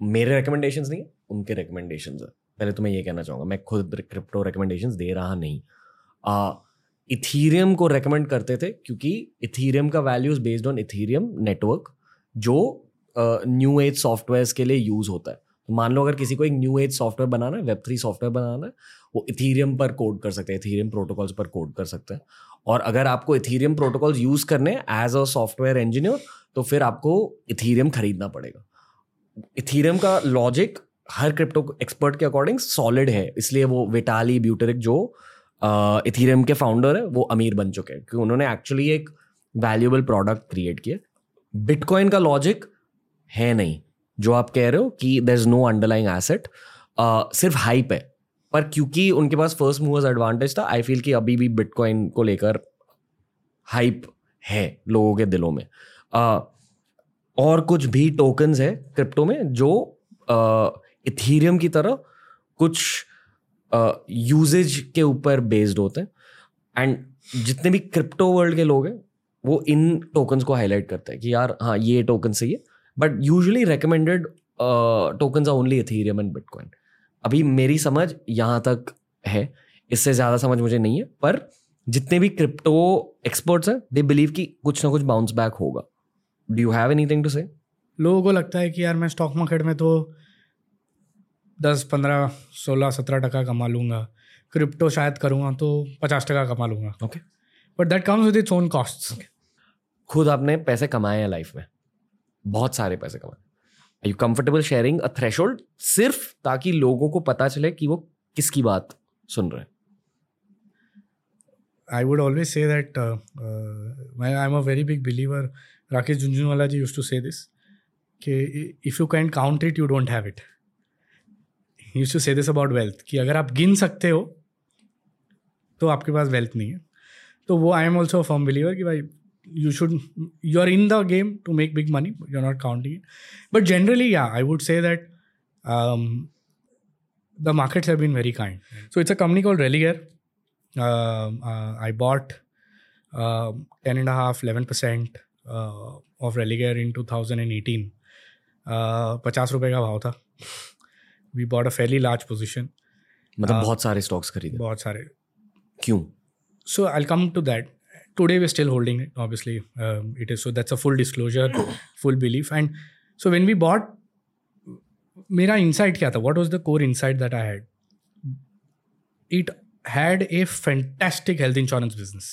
मेरे रिकमेंडेशन नहीं है। उनके रिकमेंडेशन है। पहले तो मैं ये कहना चाहूँगा, मैं खुद क्रिप्टो रिकमेंडेशन दे रहा नहीं। इथीरियम को रेकमेंड करते थे क्योंकि इथीरियम का value is based on Ethereum network जो न्यू एज सॉफ्टवेयर के लिए यूज़ होता है। तो मान लो अगर किसी को एक न्यू एज सॉफ्टवेयर बनाना है वेब थ्री सॉफ्टवेयर बनाना है, वो इथीरियम पर कोड कर सकते हैं इथीरियम प्रोटोकॉल्स पर कोड कर सकते हैं। और अगर आपको इथीरियम प्रोटोकॉल्स यूज़ करने एज अ सॉफ्टवेयर इंजीनियर तो फिर आपको इथीरियम खरीदना पड़ेगा। इथीरियम का लॉजिक हर क्रिप्टो एक्सपर्ट के अकॉर्डिंग सॉलिड है इसलिए वो विटाली ब्यूटरिक जो इथीरियम के फाउंडर है वो अमीर बन चुके हैं क्योंकि उन्होंने एक्चुअली एक वैल्यूएबल प्रोडक्ट क्रिएट किया। बिटकॉइन का लॉजिक है नहीं जो आप कह रहे हो कि there is no underlying asset सिर्फ़ हाइप है। पर क्योंकि उनके पास फ़र्स्ट मूवर्स एडवांटेज था आई फील कि अभी भी बिटकॉइन को लेकर हाइप है लोगों के दिलों में। uh, और कुछ भी टोकन्स है क्रिप्टो में जो इथीरियम की तरह कुछ यूजेज uh, के ऊपर बेस्ड होते हैं। एंड जितने भी क्रिप्टो वर्ल्ड के लोग हैं वो इन टोकन्स को हाईलाइट करते हैं कि यार हाँ ये टोकन सही है। But usually recommended tokens are only Ethereum and bitcoin अभी मेरी समझ यहाँ तक है। इससे ज़्यादा समझ मुझे नहीं है पर जितने भी क्रिप्टो एक्सपर्ट्स हैं दे बिलीव कि कुछ ना कुछ बाउंस बैक होगा। Do you have anything to say लोगों को लगता है कि यार मैं स्टॉक मार्केट में तो दस पंद्रह सोलह सत्रह टका कमा लूँगा। क्रिप्टो शायद करूँगा तो पचास टका कमा लूँगा। Okay but that comes with its own cost खुद आपने पैसे कमाए हैं लाइफ में। बहुत सारे पैसे कमाए। I you comfortable sharing a threshold सिर्फ़ ताकि लोगों को पता चले कि वो किसकी बात सुन रहे हैं। I would always say that uh, uh, I'm a very big believer. Rakesh Junjunwala ji used to say this: if you can't count it, you don't have it. Used to say this about wealth कि अगर आप गिन सकते हो तो आपके पास wealth नहीं है। तो वो I am also firm believer कि भाई you should you are in the game to make big money you are not counting it but generally yeah I would say that the markets have been very kind so it's a company called Religare I bought ten and half eleven percent of Religare in two thousand and eighteen पचास रुपये का भाव था। We bought a fairly large position मतलब बहुत सारे stocks खरीदे बहुत सारे क्यों so I come to that today we're still holding it obviously um, it is so that's a full disclosure full belief and so when we bought mera insight kya tha what was the core insight that i had it had a fantastic health insurance business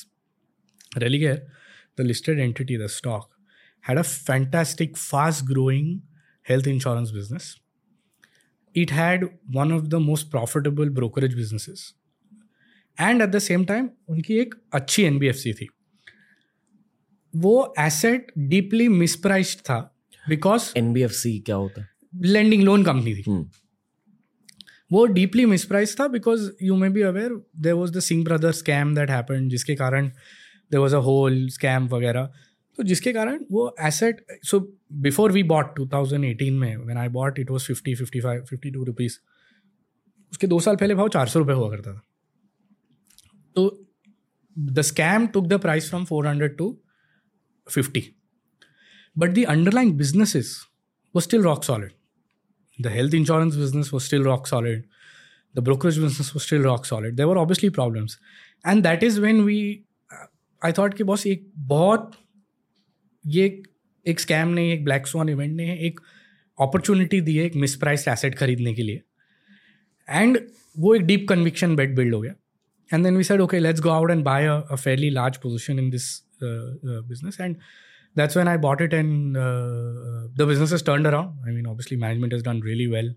religare the listed entity the stock had a fantastic fast growing health insurance business it had one of the most profitable brokerage businesses. And at the same time उनकी एक अच्छी NBFC थी। वो asset deeply mispriced था because NBFC क्या होता है? Lending loan company थी। hmm. वो डीपली मिसप्राइज था because you may be aware there was the Singh brother scam that happen जिसके कारण there was a whole scam वगैरह। तो जिसके कारण वो asset so before we bought two thousand eighteen में when I bought it was fifty fifty five fifty two rupees उसके दो साल पहले भाव चार सौ रुपये हुआ करता था तो the scam took the price from four hundred to fifty but the underlying businesses was still rock solid. The health insurance business was still rock solid. The brokerage business was still rock solid. There were obviously problems. And that is when we, I thought कि boss एक बहुत ये एक scam ने एक black swan event ने एक opportunity दी है एक मिस मिसप्राइज एसेट खरीदने के लिए। एंड वो एक डीप कन्विक्शन बेट बिल्ड हो गया। And then we said okay let's go out and buy a fairly large position in this business and that's when I bought it and the business is turn around I mean obviously management is done really well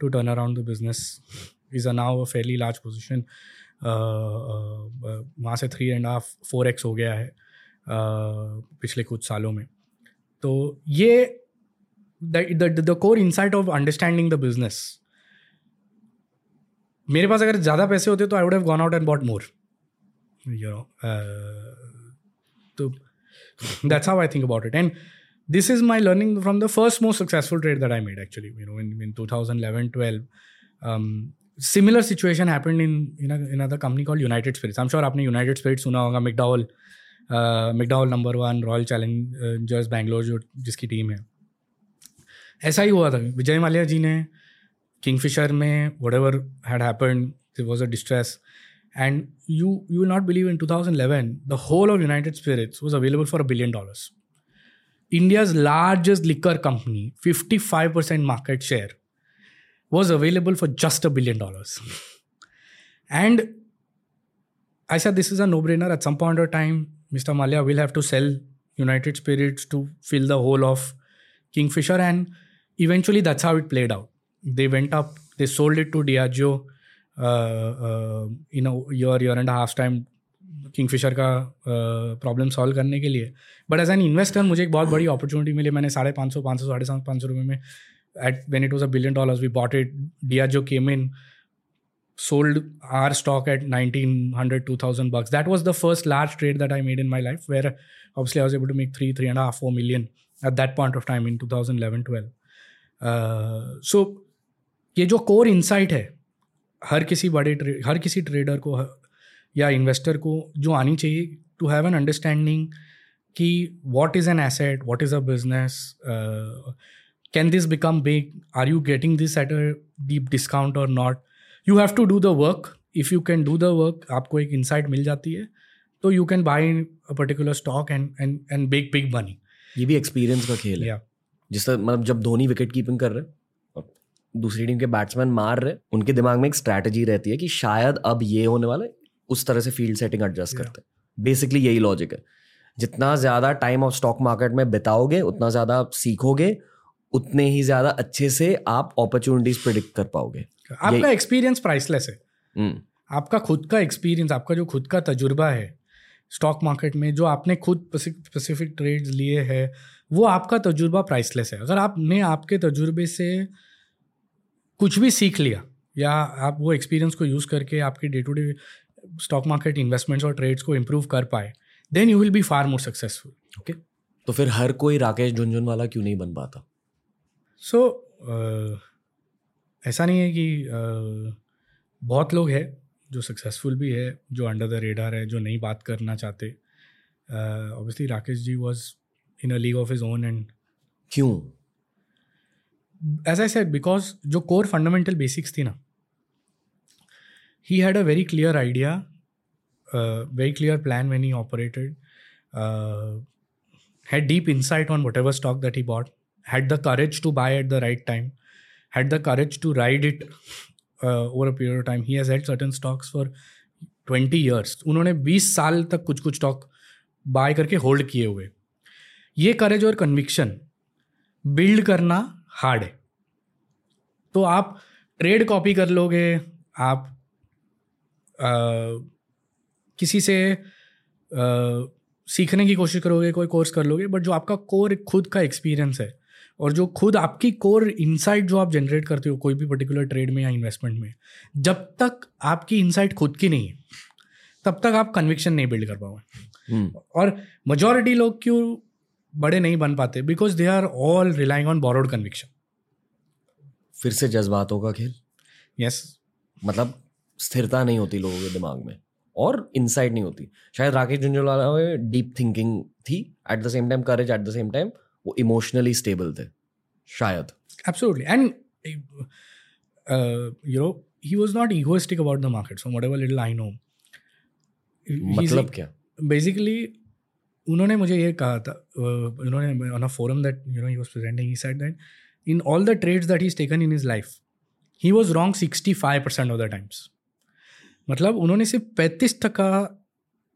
to turn around the business is a now a fairly large position वहाँ से three and half four X हो गया है। uh, पिछले कुछ सालों में। तो ये the core insight of understanding the business मेरे पास अगर ज़्यादा पैसे होते तो I would have gone out and bought more you know तो that's how I think about it and this is my learning from the first most successful trade that I made actually you know in two thousand eleven twelve similar situation happen in in other company called United Spirits I'm sure आपने United Spirits सुना होगा McDowell McDowell number one Royal Challengers Bangalore जो जिसकी team है। ऐसा ही हुआ था। विजय माल्या जी ने किंगफिशर में whatever had happen was a distress and you you not believe in two thousand eleven the whole of United Spirits was available for a billion dollars India's largest liquor company fifty five percent market share was available for just a billion dollars and I ऐसा this is a no at some point of time Mr. Malia will have to sell United Spirits to fill the whole of Kingfisher. And eventually, that's how it played out. They went up, they sold it to Diageo uh, uh, in a year, year and a half time. Kingfisher का problem uh, solve करने के लिए but as an investor मुझे एक बहुत बड़ी opportunity मिली मैंने साढ़े पाँच सौ पाँच सौ साढ़े सात पाँच सौ रुपये में at when it was a billion dollars we bought it diageo came in sold our stock at 1900 2000 bucks that was the first large trade that i made in my life where obviously i was able to make three three and a half four million at that point of time in 2011 12 uh, so ये जो core insight है हर किसी बड़े हर किसी trader को या investor को जो आनी चाहिए टू हैव एन अंडरस्टैंडिंग कि what is an asset what is a business can this become big are you getting this at a deep discount or not you have to do the work. If you can do the work आपको एक insight मिल जाती है तो you can buy a particular stock and and and big big money. ये भी experience का खेल है। Yeah. जिस तरह मतलब जब धोनी विकेट कीपिंग कर रहे दूसरी टीम के बैट्समैन मार रहे उनके दिमाग में एक स्ट्रैटेजी रहती है कि शायद अब ये होने वाला है उस तरह से फ़ील्ड सेटिंग एडजस्ट करते हैं। बेसिकली यही लॉजिक है। जितना ज़्यादा टाइम ऑफ़ स्टॉक मार्केट में बिताओगे उतना ज़्यादा आप सीखोगे उतने ही ज़्यादा अच्छे से आप अपॉर्चुनिटीज़ प्रिडिक्ट कर पाओगे। आपका एक्सपीरियंस प्राइसलेस है। हम्म। आपका खुद का एक्सपीरियंस आपका जो खुद का तजुर्बा है स्टॉक मार्केट में जो आपने खुद स्पेसिफिक ट्रेड्स लिए हैं वो आपका तजुर्बा प्राइसलेस है। अगर आपने आपके तजुर्बे से कुछ भी सीख लिया या आप वो एक्सपीरियंस को यूज़ करके आपके day to day stock market investments और ट्रेड्स को इम्प्रूव कर पाए then you will be far more successful okay तो फिर हर कोई राकेश झुंझुनवाला क्यों नहीं बन पाता? सो so, ऐसा नहीं है कि बहुत लोग हैं जो सक्सेसफुल भी है जो अंडर द रेडार है जो नहीं बात करना चाहते। Obviously Rakesh ji was in a league of his own and क्यों? एज आई सेड बिकॉज़ जो कोर फंडामेंटल बेसिक्स थी ना he had a very clear idea very clear plan when he operated had deep insight on whatever stock that he bought had the courage to buy at the right time, had the courage to ride it uh, over a period of time. He has had certain stocks for 20 years. उन्होंने 20 साल तक कुछ कुछ stock buy करके hold किए हुए ये courage और कन्विक्शन बिल्ड करना हार्ड है तो आप ट्रेड कॉपी कर लोगे आप आ, किसी से आ, सीखने की कोशिश करोगे कोई कोर्स कर लोगे बट जो आपका कोर खुद का एक्सपीरियंस है और जो खुद आपकी कोर इनसाइट जो आप जनरेट करते हो कोई भी पर्टिकुलर ट्रेड में या इन्वेस्टमेंट में जब तक आपकी इनसाइट खुद की नहीं है तब तक आप कन्विक्शन नहीं बिल्ड कर पाओगे। हम्म। और मेजोरिटी लोग क्यों बड़े नहीं बन पाते? Because they are all relying on borrowed conviction फिर से जज्बातों का खेल। Yes yes. मतलब स्थिरता नहीं होती लोगों के दिमाग में और इनसाइट नहीं होती। शायद राकेश झुंझुनवाला में डीप थिंकिंग थी at the same time courage at the same time वो इमोशनली स्टेबल थे शायद। Absolutely and you know he was not egoistic about the market so whatever little I know मतलब क्या? बेसिकली उन्होंने मुझे ये कहा था उन्होंने on a forum that you know he was presenting he said that in all the trades that he is taken in his life he was wrong sixty five percent of the times मतलब उन्होंने सिर्फ़ पैंतीस टका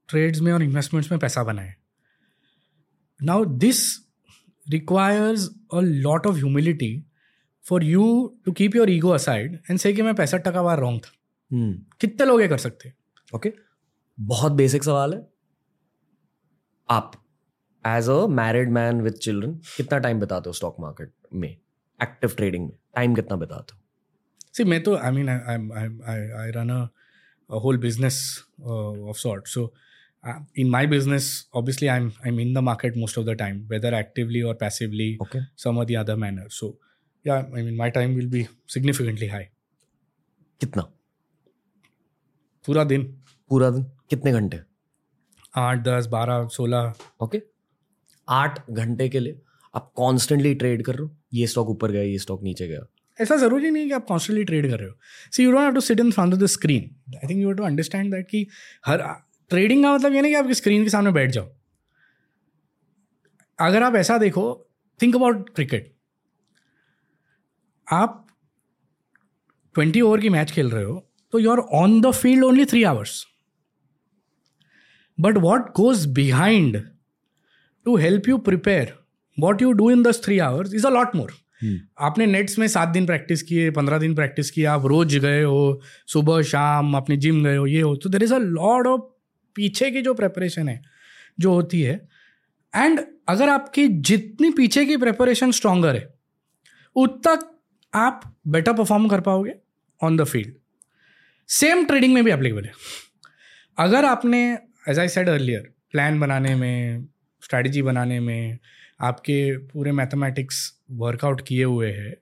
trades में और investments में पैसा बनाया now this requires a lot of humility for you to keep your ego aside and say कि मैं पैंसठ टका बार रॉन्ग था। Hmm. कितने लोग ये कर सकते ओके okay. बहुत बेसिक सवाल है। आप as a married man with children कितना टाइम बिताते हो स्टॉक मार्केट में? एक्टिव ट्रेडिंग में। टाइम कितना बिताते हो? सी मैं तो I mean I run a whole business of sort so uh, in my business obviously i'm i'm in the market most of the time whether actively or passively okay some or the other manner so yeah i mean my time will be significantly high कितना पूरा दिन पूरा दिन कितने घंटे आठ दस बारह सोलह ओके आठ घंटे के लिए आप कॉन्स्टेंटली ट्रेड कर रहे हो ये स्टॉक ऊपर गया ये स्टॉक नीचे गया ऐसा ज़रूरी नहीं कि आप कॉन्स्टेंटली ट्रेड कर रहे हो see you don't have to sit in front of the screen I think you have to understand that कि हर ट्रेडिंग का मतलब ये नहीं कि आपकी स्क्रीन के सामने बैठ जाओ। अगर आप ऐसा देखो थिंक अबाउट क्रिकेट आप ट्वेंटी ओवर की मैच खेल रहे हो तो you are on the field only three hours but what goes behind to help you prepare what you do in this three hours is a lot more आपने nets में सात दिन practice किए पंद्रह दिन प्रैक्टिस किए आप रोज गए हो सुबह शाम अपने जिम गए हो ये हो तो there is a lot of पीछे की जो प्रेपरेशन है जो होती है एंड अगर आपकी जितनी पीछे की प्रेपरेशन स्ट्रॉन्गर है उतना आप बेटर परफॉर्म कर पाओगे on the field same trading में भी एप्लीकेबल है। अगर आपने as I said earlier plan बनाने में स्ट्रैटेजी बनाने में आपके पूरे मैथमेटिक्स वर्कआउट किए हुए हैं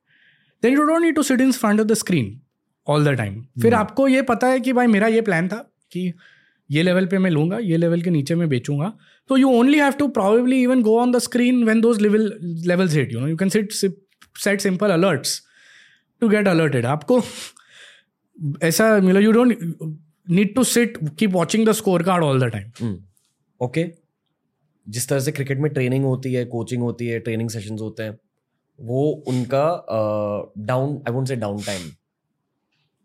then you don't need to sit in front of the screen all the time फिर hmm. आपको ये पता है कि भाई मेरा ये प्लान था कि ये लेवल पे मैं लूँगा, ये लेवल के नीचे मैं बेचूँगा। तो you only have to probably even go on the screen when those level levels hit you know you can sit set simple alerts to get alerted आपको ऐसा मतलब you don't need to sit keep watching the scorecard all the time okay जिस तरह से cricket में training होती है coaching होती है ट्रेनिंग सेशंस होते हैं, वो उनका down I won't say down time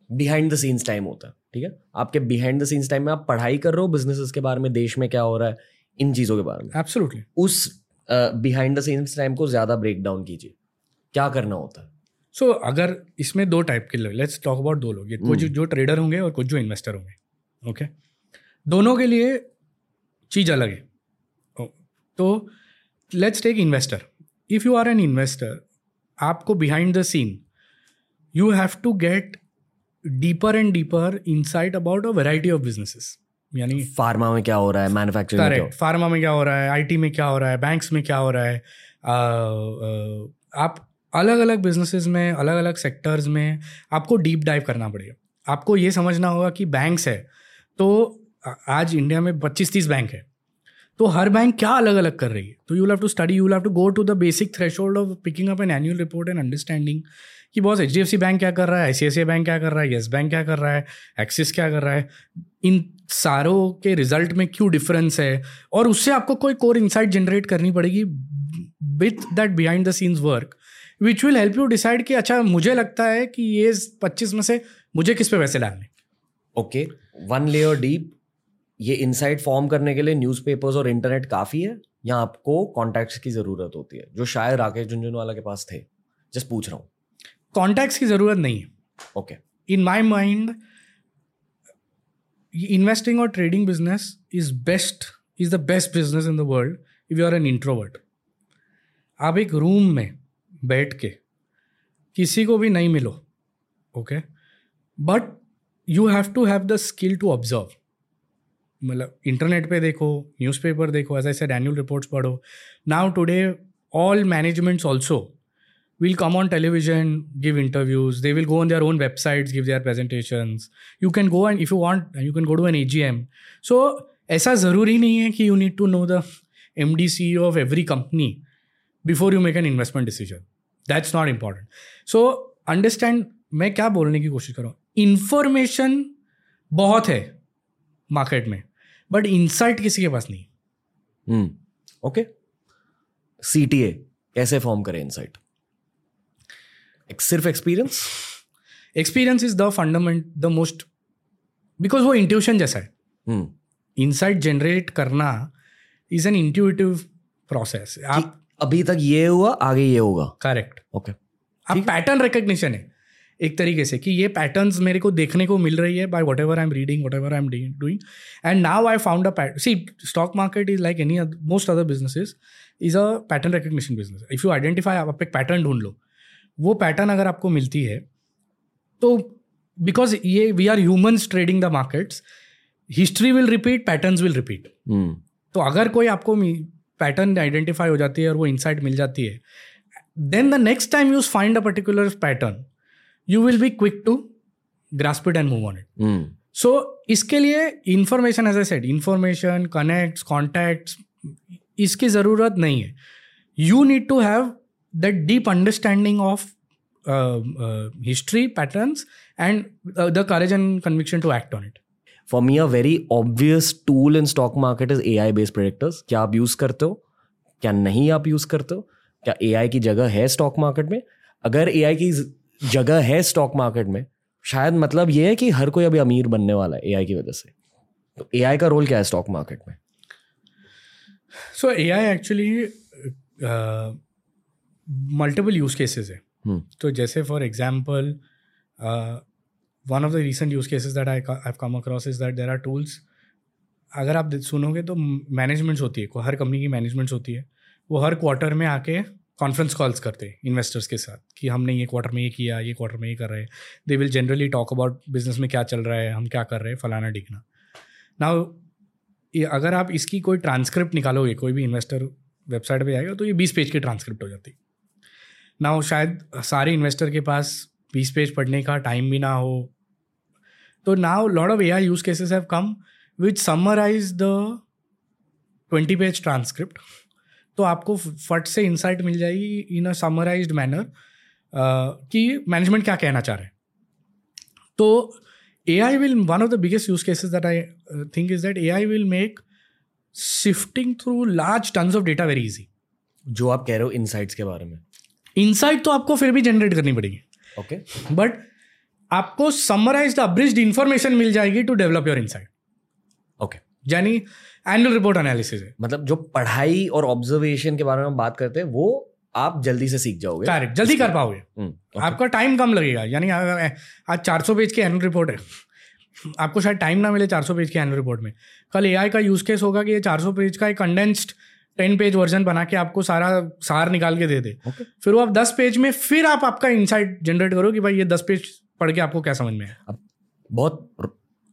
behind the scenes time होता है। ठीक है? आपके बिहाइंड द सीन्स टाइम में आप पढ़ाई कर रहे हो बिज़नेस के बारे में देश में क्या हो रहा है इन चीज़ों के बारे में। एब्सोल्युटली उस बिहाइंड द सीन्स टाइम को ज़्यादा ब्रेक डाउन कीजिए। क्या करना होता है? सो so, अगर इसमें दो टाइप के लोग लेट्स टॉक अबाउट दो लोग कुछ hmm. जो ट्रेडर होंगे और कुछ जो इन्वेस्टर होंगे ओके okay? दोनों के लिए चीज़ अलग है। तो let's take investor if you are an investor आपको behind the scene you have to get deeper and deeper insight about a variety of businesses यानी फार्मा में क्या हो रहा है? मैन्युफैक्चरिंग करेक्ट फार्मा में क्या हो रहा है? आईटी में क्या हो रहा है? बैंक्स में क्या हो रहा है? आ, आ, आप अलग अलग बिजनेसेस में अलग अलग सेक्टर्स में आपको डीप डाइव करना पड़ेगा। आपको ये समझना होगा कि बैंक्स है तो आज इंडिया में पच्चीस तीस बैंक है। तो हर बैंक क्या अलग अलग कर रही है? तो you have to study you have to go to the basic thresh of picking up an annual report and understanding कि बॉस एच बैंक क्या कर रहा है? आई बैंक क्या कर रहा है? येस बैंक क्या कर रहा है? एक्सिस क्या कर रहा है? इन सारों के रिज़ल्ट में क्यों डिफरेंस है? और उससे आपको कोई कोर इंसाइट जनरेट करनी पड़ेगी with that behind the scenes work which will help you decide कि अच्छा मुझे लगता है कि ये पच्चीस में से मुझे किस पे पैसे डालने ओके वन लेयर डीप ये इनसाइट फॉर्म करने के लिए न्यूज़पेपर्स और इंटरनेट काफ़ी है। या आपको कॉन्टैक्ट्स की ज़रूरत होती है, जो शायद राकेश झुंझुनवाला के पास थे। जस्ट पूछ रहा हूँ। कॉन्टैक्ट्स की ज़रूरत नहीं है। Okay in my mind investing और trading business is best is the best business in the world if you are an introvert आप एक रूम में बैठ के किसी को भी नहीं मिलो okay but you have to have the skill to observe मतलब इंटरनेट पे देखो न्यूज़पेपर देखो as I said annual reports पढ़ो। Now today all managements also will come on television, give interviews. They will go on their own websites, give their presentations. You can go and, if you want, you can go to an agm so, ऐसा ज़रूरी नहीं है कि you need to know the M D C of every company before you make an investment decision that's not important so understand मैं क्या बोलने की कोशिश कर? रहा हूँ इन्फॉर्मेशन बहुत है मार्केट में बट इंसाइट किसी के पास नहीं ओके सी टी ए कैसे फॉर्म करें इनसाइट सिर्फ़ experience experience is the fundament the most because वो इंट्यूशन जैसा है। Insight hmm. जनरेट करना इज़ एन इंट्यूटिव प्रोसेस आप अभी तक ये हुआ आगे ये होगा। करेक्ट ओके अब पैटर्न रिकग्निशन है एक तरीके से कि ये पैटर्न्स मेरे को देखने को मिल रही है by whatever I am reading whatever I am doing and now I found a pattern see stock market is like any most other businesses is a pattern recognition business if you identify आप एक pattern ढूंढ लो। वो pattern अगर आपको मिलती है तो बिकॉज़ ये we are humans trading the markets history will repeat pattern will repeat तो अगर कोई आपको पैटर्न आइडेंटिफाई हो जाती है और वो इंसाइट मिल जाती है then the next time you find a particular pattern you will be quick to grasp it and move on it so इसके लिए information as a set information connect contact इसकी ज़रूरत नहीं है। You need to have that deep understanding of history patterns and the courage and conviction to act on it for me a very obvious tool in stock market is A I based predictors क्या आप use करते हो? क्या नहीं आप use करते हो? क्या ए आई की जगह है स्टॉक मार्केट में? अगर ए आई की जगह है स्टॉक मार्केट में शायद मतलब ये है कि हर कोई अभी अमीर बनने वाला है एआई की वजह से। तो एआई का रोल क्या है स्टॉक मार्केट में? So A I actually multiple use cases है। तो जैसे for example one of the recent use cases that I have come across is that there are tools अगर आप सुनोगे तो मैनेजमेंट्स होती है हर कंपनी की मैनेजमेंट्स होती है। वो हर क्वार्टर में आके कॉन्फ्रेंस कॉल्स करते हैं इन्वेस्टर्स के साथ कि हमने ये क्वार्टर में ये किया ये क्वार्टर में ये कर रहे हैं। They will generally talk about business में क्या चल रहा है हम क्या कर रहे हैं फलाना डिगना ना ये अगर आप इसकी कोई ट्रांसक्रिप्ट निकालोगे कोई भी इन्वेस्टर वेबसाइट पे जाएगा तो ये बीस पेज की ट्रांसक्रिप्ट हो जाती ना शायद सारे इन्वेस्टर के पास बीस पेज पढ़ने का टाइम भी ना हो। तो now lot of A I use cases have come which summarise the twenty page transcript तो आपको फट से इंसाइट मिल जाएगी इन अ समराइज मैनर कि मैनेजमेंट क्या कहना चाह रहे हैं। तो A I will one of the biggest use cases that I think is that A I will make shifting through large tons of data very easy जो आप कह रहे हो इनसाइट्स के बारे में। इनसाइट तो आपको फिर भी जनरेट करनी पड़ेगी। ओके बट आपको समराइज अब्रिज्ड इंफॉर्मेशन मिल जाएगी to develop your insight okay यानी एनुअल रिपोर्ट एनालिसिस है। मतलब जो पढ़ाई और ऑब्जर्वेशन के बारे में हम बात करते हैं वो आप जल्दी से सीख जाओगे। करेक्ट जल्दी कर पाओगे। हम्म, okay. आपका टाइम कम लगेगा। यानी आज 400 पेज की एनुअल रिपोर्ट है। आपको शायद टाइम ना मिले 400 पेज की एनुअल रिपोर्ट में। कल एआई का यूज़ केस होगा कि ये 400 पेज का एक कंडेंस्ड टेन पेज वर्जन बना के आपको सारा सार निकाल के दे दे। Okay. फिर वो आप दस पेज में फिर आप आपका इंसाइट जनरेट करो कि भाई ये दस पेज पढ़ के आपको क्या समझ में है बहुत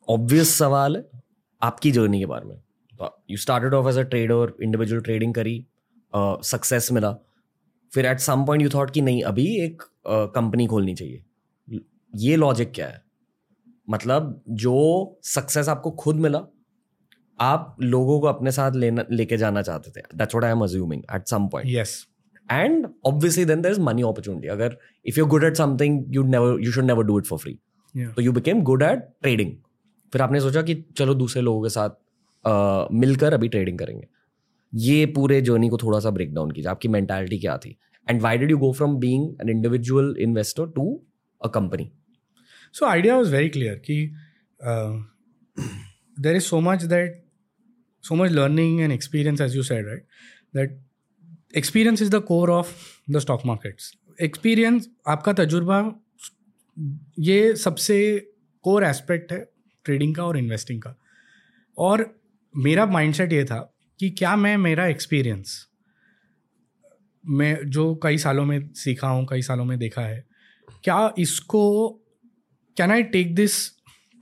ऑब्वियस सवाल है आपकी जर्नी के बारे में। You started off as a trader individual trading करी सक्सेस uh, मिला। फिर at some point you thought कि नहीं अभी एक कंपनी uh, खोलनी चाहिए। ये लॉजिक क्या है? मतलब जो सक्सेस आपको खुद मिला आप लोगों को अपने साथ लेना लेके जाना चाहते थे। That's what I am assuming at some point yes and obviously then there is money opportunity अगर if you good at something you never you should never do it for free तो you became good at trading फिर आपने सोचा कि चलो दूसरे लोगों के साथ uh, मिलकर अभी ट्रेडिंग करेंगे। ये पूरे जर्नी को थोड़ा सा ब्रेक डाउन कीजिए। आपकी मेंटालिटी क्या थी? And why did you go from being an individual investor to a company so idea was very clear कि uh, is so much much that so much learning and experience, as you said, right? That experience is the core of the stock markets. Experience, आपका तजुर्बा, ये सबसे core aspect है trading का और investing का। और मेरा माइंडसेट ये था कि क्या मैं मेरा एक्सपीरियंस मैं जो कई सालों में सीखा हूँ, कई सालों में देखा है, क्या इसको can I take this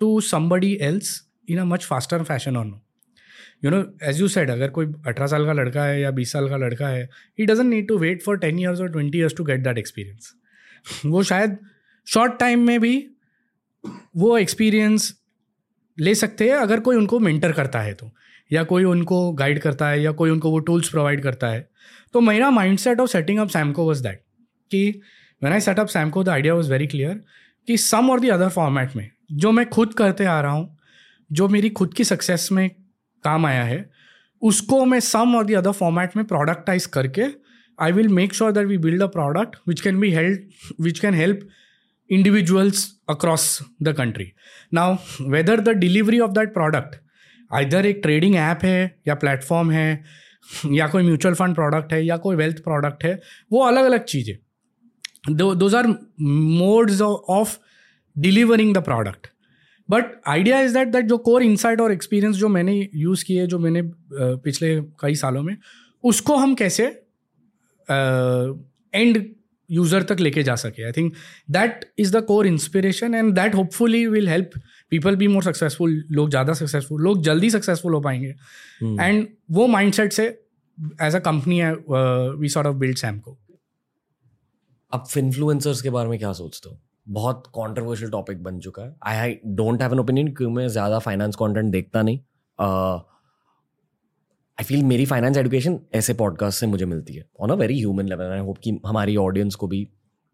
to somebody else in a much faster fashion और no you know as you said अगर कोई अठारह साल का लड़का है या बीस साल का लड़का है he doesn't need to wait for ten years और twenty years to get that experience वो शायद शॉर्ट टाइम में भी वो एक्सपीरियंस ले सकते हैं अगर कोई उनको मेंटर करता है तो या कोई उनको गाइड करता है, या कोई उनको वो टूल्स प्रोवाइड करता है। तो मेरा mind set of setting up Samco was that कि when I setup Samco the idea was very clear कि सम और दी अदर फॉर्मेट में, जो मैं खुद करते आ रहा हूँ, जो मेरी खुद की सक्सेस में काम आया है उसको मैं सम और दी अदर फॉर्मेट में प्रोडक्टाइज करके I will make sure that we build a product which can be help which can help individuals across the country. Now, whether the delivery of that product either एक trading app है या platform है या कोई mutual fund product है या कोई wealth product है वो अलग अलग चीज़ें those are modes of delivering the product but idea is that that जो कोर इंसाइट और एक्सपीरियंस जो मैंने यूज़ किए जो मैंने पिछले कई सालों में उसको हम कैसे एंड यूज़र तक लेके जा सके? I think that is the core inspiration and that hopefully will help people be more successful लोग ज़्यादा सक्सेसफुल लोग जल्दी सक्सेसफुल हो पाएँगे। And hmm. वो माइंडसेट से as a company we sort of build Samco अब इन्फ्लुएंसर्स के बारे में क्या सोचते हो? बहुत कंट्रोवर्शियल टॉपिक बन चुका है। I I don't have an opinion क्योंकि मैं ज़्यादा फाइनेंस कंटेंट देखता नहीं। आई फील मेरी फाइनेंस एजुकेशन ऐसे पॉडकास्ट से मुझे मिलती है। On a very human level I hope कि हमारी ऑडियंस को भी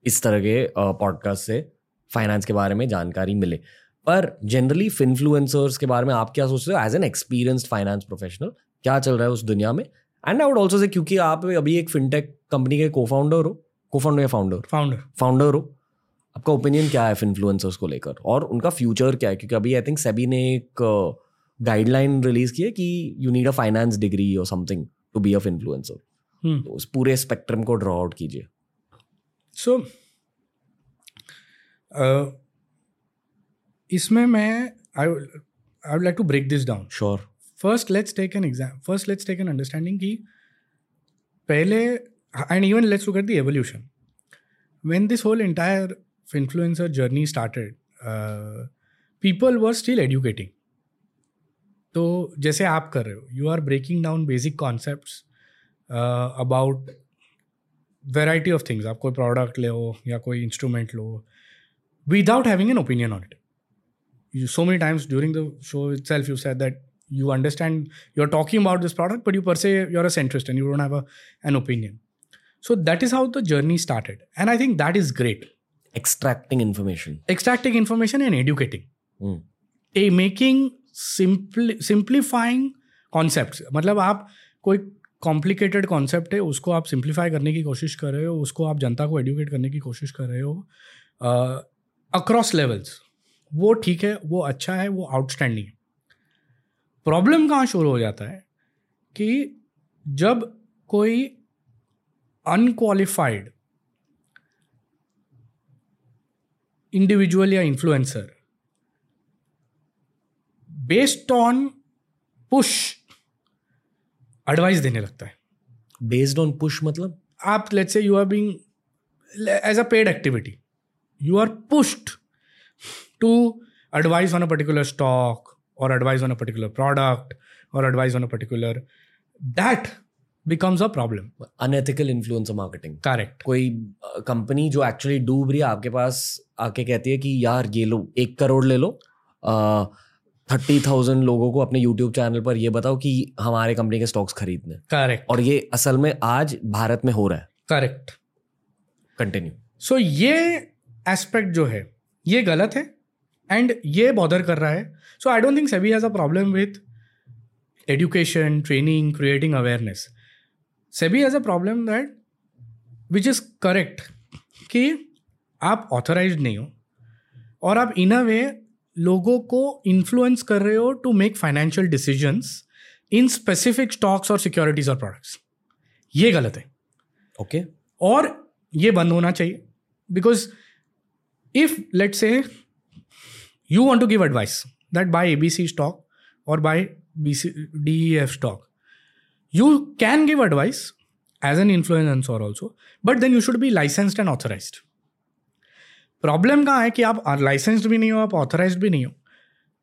इस तरह के पॉडकास्ट uh, से फाइनेंस के बारे में जानकारी मिले। पर जनरली फिनफ्लुएंसर्स के बारे में आप क्या सोचते हो? As an experienced finance professional क्या चल रहा है उस दुनिया में? And I would also say क्योंकि आप अभी एक फिनटेक कंपनी के को फाउंडर हो। को फाउंडर या फाउंडर फाउंडर फाउंडर हो। आपका ओपिनियन क्या है इन्फ्लुएंसर्स को लेकर? और उनका फ्यूचर क्या है? क्योंकि अभी आई थिंक सेबी ने एक गाइडलाइन रिलीज़ की है कि you need a finance degree और something to be a influencer उस पूरे स्पेक्ट्रम को ड्रॉ आउट कीजिए। सो इसमें मैं I I would like to break this down sure first let's take an exam first let's take an understanding कि पहले and even let's look at the evolution when this whole entire influencer journey journey people were still educating तो जैसे आप कर रहे हो you are breaking down basic concept about variety of things आप कोई प्रोडक्ट लो या कोई instrument low without having an opinion on it you so many times during the show itself you said that you understand you are talking about this product but you per se your us interest and you don't have an opinion so that is how the journey started and I think that is great extracting information. Extracting information and educating. Hmm. a making simple simplifying concepts. मतलब आप कोई complicated concept है उसको आप simplify करने की कोशिश कर रहे हो उसको आप जनता को एडुकेट करने की कोशिश कर रहे हो अक्रॉस लेवल्स वो ठीक है वो अच्छा है वो आउटस्टैंडिंग है. प्रॉब्लम कहाँ शुरू हो जाता है? कि जब कोई अनक्वालिफाइड इंडिविजुअल या influencer based on push advice देने लगता है। बेस्ड ऑन पुश मतलब? आप let's say you are being as a paid activity you are pushed to advice on a particular stock और advice on a particular product और advice on a particular that becomes a problem. Unethical influencer marketing correct. कोई company जो actually डूब रही है आपके पास आके कहती है कि यार ये लो एक करोड़ ले लो थर्टी थाउज़ेंड लोगों को अपने यूट्यूब चैनल पर ये बताओ कि हमारे कंपनी के स्टॉक्स खरीदने correct. और ये असल में आज भारत में हो रहा है। Correct. कंटिन्यू सो ये एस्पेक्ट जो है ये गलत है एंड ये बॉदर कर रहा है। So I don't think SEBI has a problem with education training creating awareness SEBI has a problem that which is correct कि आप ऑथराइज नहीं हो और आप इन अ वे लोगों को इन्फ्लुएंस कर रहे हो to make financial decisions in specific stocks और सिक्योरिटीज और प्रोडक्ट्स ये गलत है। Okay okay. और ये बंद होना चाहिए। Because if let say you want to give advice that buy ABC stock और buy B C D F stock you can give advice as an influencer also, but then you should be licensed and authorized. Problem कहाँ है कि आप licensed भी नहीं हो, आप authorise भी नहीं हो?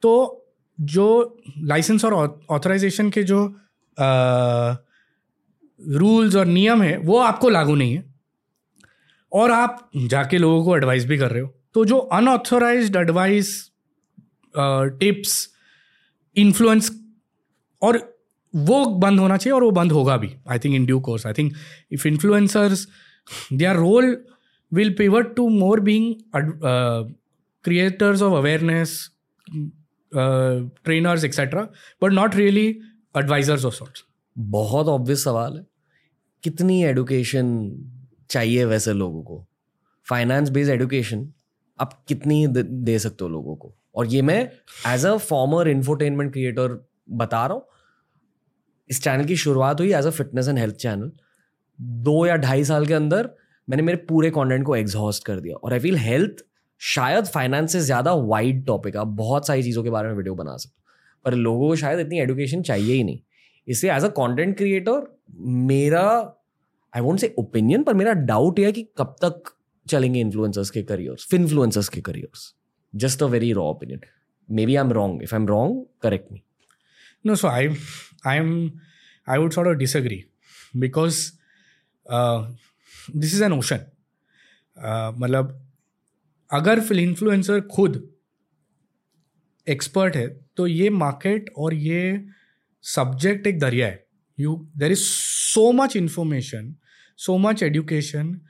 तो जो लाइसेंस और ऑथराइजेशन के जो रूल्स और नियम है, वो आपको लागू नहीं है। और आप जाके लोगों को एडवाइस भी कर रहे हो। तो जो अनऑथोराइज एडवाइस टिप्स इन्फ्लुएंस और वो बंद होना चाहिए और वो बंद होगा भी I think in due course I think if influencers their role will pivot to more being of awareness uh, trainers etc but not really advisors of sorts. बहुत ऑब्वियस सवाल है। कितनी एडुकेशन चाहिए वैसे लोगों को? फाइनेंस बेस्ड एडुकेशन आप कितनी दे सकते हो लोगों को? और ये मैं as a former infotainment creator बता रहा हूँ इस चैनल की शुरुआत हुई as a fitness and health channel दो या ढाई साल के अंदर मैंने मेरे पूरे कंटेंट को एग्जॉस्ट कर दिया और आई फील हेल्थ शायद फाइनेंस से ज़्यादा वाइड टॉपिक आप बहुत सारी चीज़ों के बारे में वीडियो बना सकते हो। पर लोगों को शायद इतनी एडुकेशन चाहिए ही नहीं। इसलिए एज अ कॉन्टेंट क्रिएटर मेरा आई वोंट से ओपिनियन पर मेरा डाउट यह है कि कब तक चलेंगे इन्फ्लुएंसर्स के करियर्स इन्फ्लुएंसर्स के careers just a very raw opinion may be I am wrong if I am wrong correct me no, so i I am I would sort of because this is an ocean मतलब अगर fin influencer खुद expert है तो ये market और ये subject एक दरिया है। You there is so much information so much education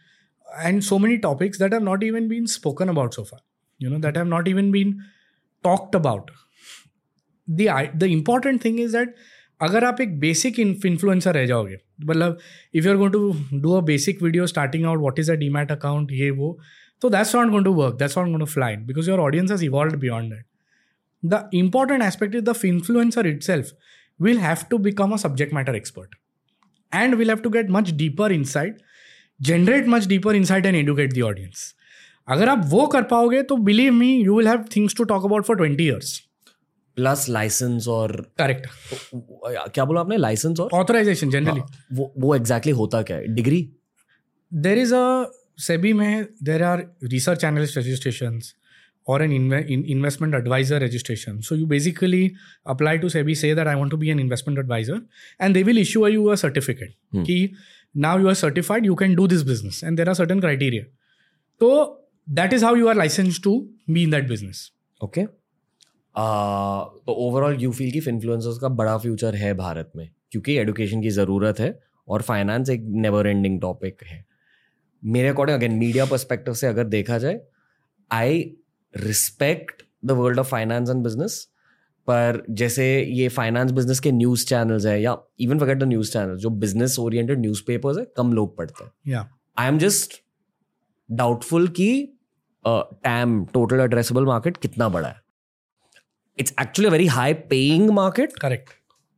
and so many topics that have not even been spoken about so far you know that have not even been talked about the important thing is that अगर आप एक basic influencer रह जाओगे मतलब if you are going to do a basic video starting out what is a demat account ये वो तो that's not going to work that's not going to fly in because your audience is evolve beyond that the important aspect is the influencer itself will have to become a subject matter expert and will have to get much deeper insight generate much deeper insight and educate the audience अगर आप वो कर पाओगे तो believe me you will have things to talk about for twenty years plus license और correct क्या बोला आपने? लाइसेंस और? ऑथराइजेशन हाँ, जनरली वो वो एग्जैक्टली होता क्या है? डिग्री देर इज़ अबी में there are research analyst registration और an investment adviser registration so you basically apply to SEBI से that I want to be an investment adviser and they will issue a you a certificate कि now you are certified you can do this business and there are certain criteria तो that is how you are licensed to be in that business okay तो overall you feel कि influencers का बड़ा future है भारत में क्योंकि education की ज़रूरत है और फाइनेंस एक नेवर एंडिंग टॉपिक है। मेरे अकॉर्डिंग अगेन मीडिया परस्पेक्टिव से अगर देखा जाए I respect the world of finance and business पर जैसे ये फाइनेंस बिज़नेस के न्यूज़ चैनल्स है या even forget the news channel जो बिज़नेस ओरिएंटेड न्यूज़ पेपर्स है कम लोग पढ़ते हैं। आई एम जस्ट डाउटफुल कि टैम टोटल एड्रेसेबल मार्केट कितना बड़ा है। It's actually very high paying market Correct.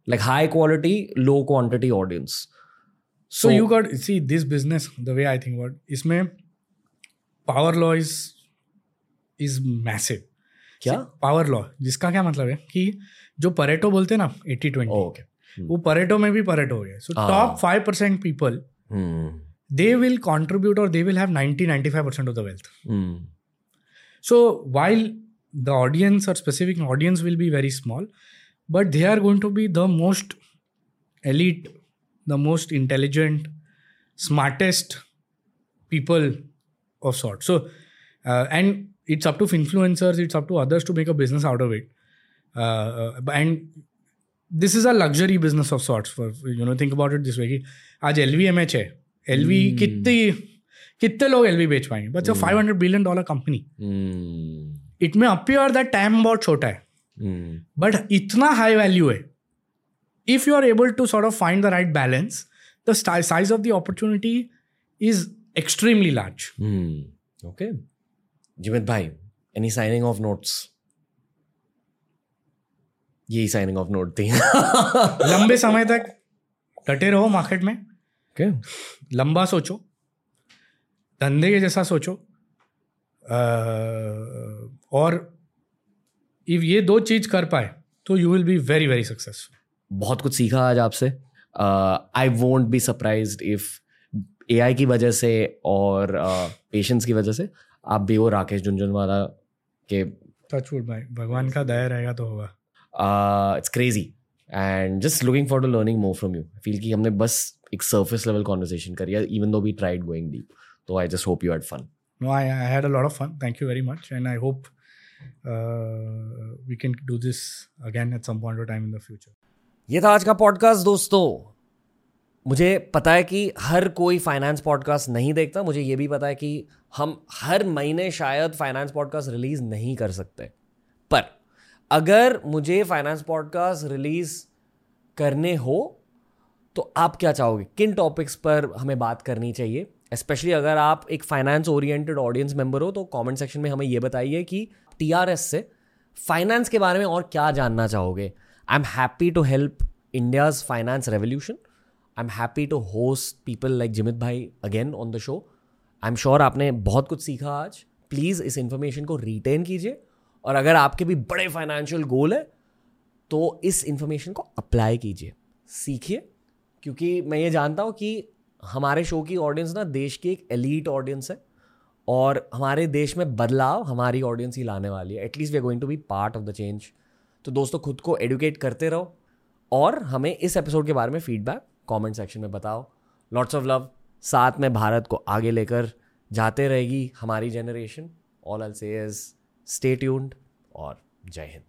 Like high quality low quantity audience So, so you got see this business the way I think about इसमें power law is is massive. क्या power law जिसका क्या मतलब है कि जो Pareto बोलते हैं ना एट्टी ट्वेंटी ओके वो परेटो में भी परेटो हो गया सो हाँ। Top five percent people Hmm. they will contribute or they will have 90 95% of the wealth Hmm. so while the audience or specific audience will be very small but they are going to be the most elite the most intelligent smartest people of sort so uh, and it's up to influencers it's up to others to make a business out of it uh, uh, and this is a luxury business of sorts for you know think about it this way कि आज L है L कितने कितने लोग L बेच पाएंगे but five hundred billion dollar company Hmm. it may appear that TAM बहुत छोटा है Hmm. बट इतना हाई वैल्यू है। If you are able to sort of find the right balance the size of the opportunity is extremely large okay Okay. Jimit भाई any signing off notes यही signing off note थी लंबे समय तक डटे रहो market में। ओके लंबा सोचो। धंधे के जैसा सोचो। और इफ़ ये दो चीज़ कर पाए तो you will be very very successful बहुत कुछ सीखा आज आपसे। I won't be surprised if AI की वजह से और पेशेंस uh, की वजह से आप भी वो राकेश झुंझुनवाला के टचवुड भाई। भगवान का दया रहेगा तो होगा। It's crazy and just looking for to learning more from you feel कि हमने बस एक सरफेस लेवल कॉन्वर्सेशन करी है even though we tried going deep तो I just hope you had fun No, I, I had a lot of fun. Thank you very much. And I we can do this again at some point of time in the future. ये था आज का podcast दोस्तों। मुझे पता है कि हर कोई फाइनेंस पॉडकास्ट नहीं देखता। मुझे ये भी पता है कि हम हर महीने शायद फाइनेंस पॉडकास्ट रिलीज़ नहीं कर सकते। पर अगर मुझे फाइनेंस पॉडकास्ट रिलीज़ करने हो तो आप क्या चाहोगे? किन टॉपिक्स पर हमें बात करनी चाहिए? स्पेशली अगर आप एक फाइनेंस ओरिएंटेड ऑडियंस मेंबर हो तो कमेंट सेक्शन में हमें ये बताइए कि टीआरएस से फाइनेंस के बारे में और क्या जानना चाहोगे? I am happy to help India's finance revolution I am happy to host people like Jimit भाई again on the show I am sure आपने बहुत कुछ सीखा आज। प्लीज़ इस इंफॉर्मेशन को रिटेन कीजिए। और अगर आपके भी बड़े फाइनेंशियल गोल है तो इस इंफॉर्मेशन को अप्लाई कीजिए। सीखिए। क्योंकि मैं ये जानता हूँ कि हमारे शो की ऑडियंस ना देश की एक एलीट ऑडियंस है। और हमारे देश में बदलाव हमारी ऑडियंस ही लाने वाली है. At least we are going to be part of the change तो दोस्तों, खुद को एडुकेट करते रहो और हमें इस एपिसोड के बारे में फीडबैक कमेंट सेक्शन में बताओ. लॉट्स ऑफ़ लव साथ में भारत को आगे लेकर जाते रहेगी हमारी जनरेशन ऑल एल से स्टे ट्यून्ड और जय हिंद.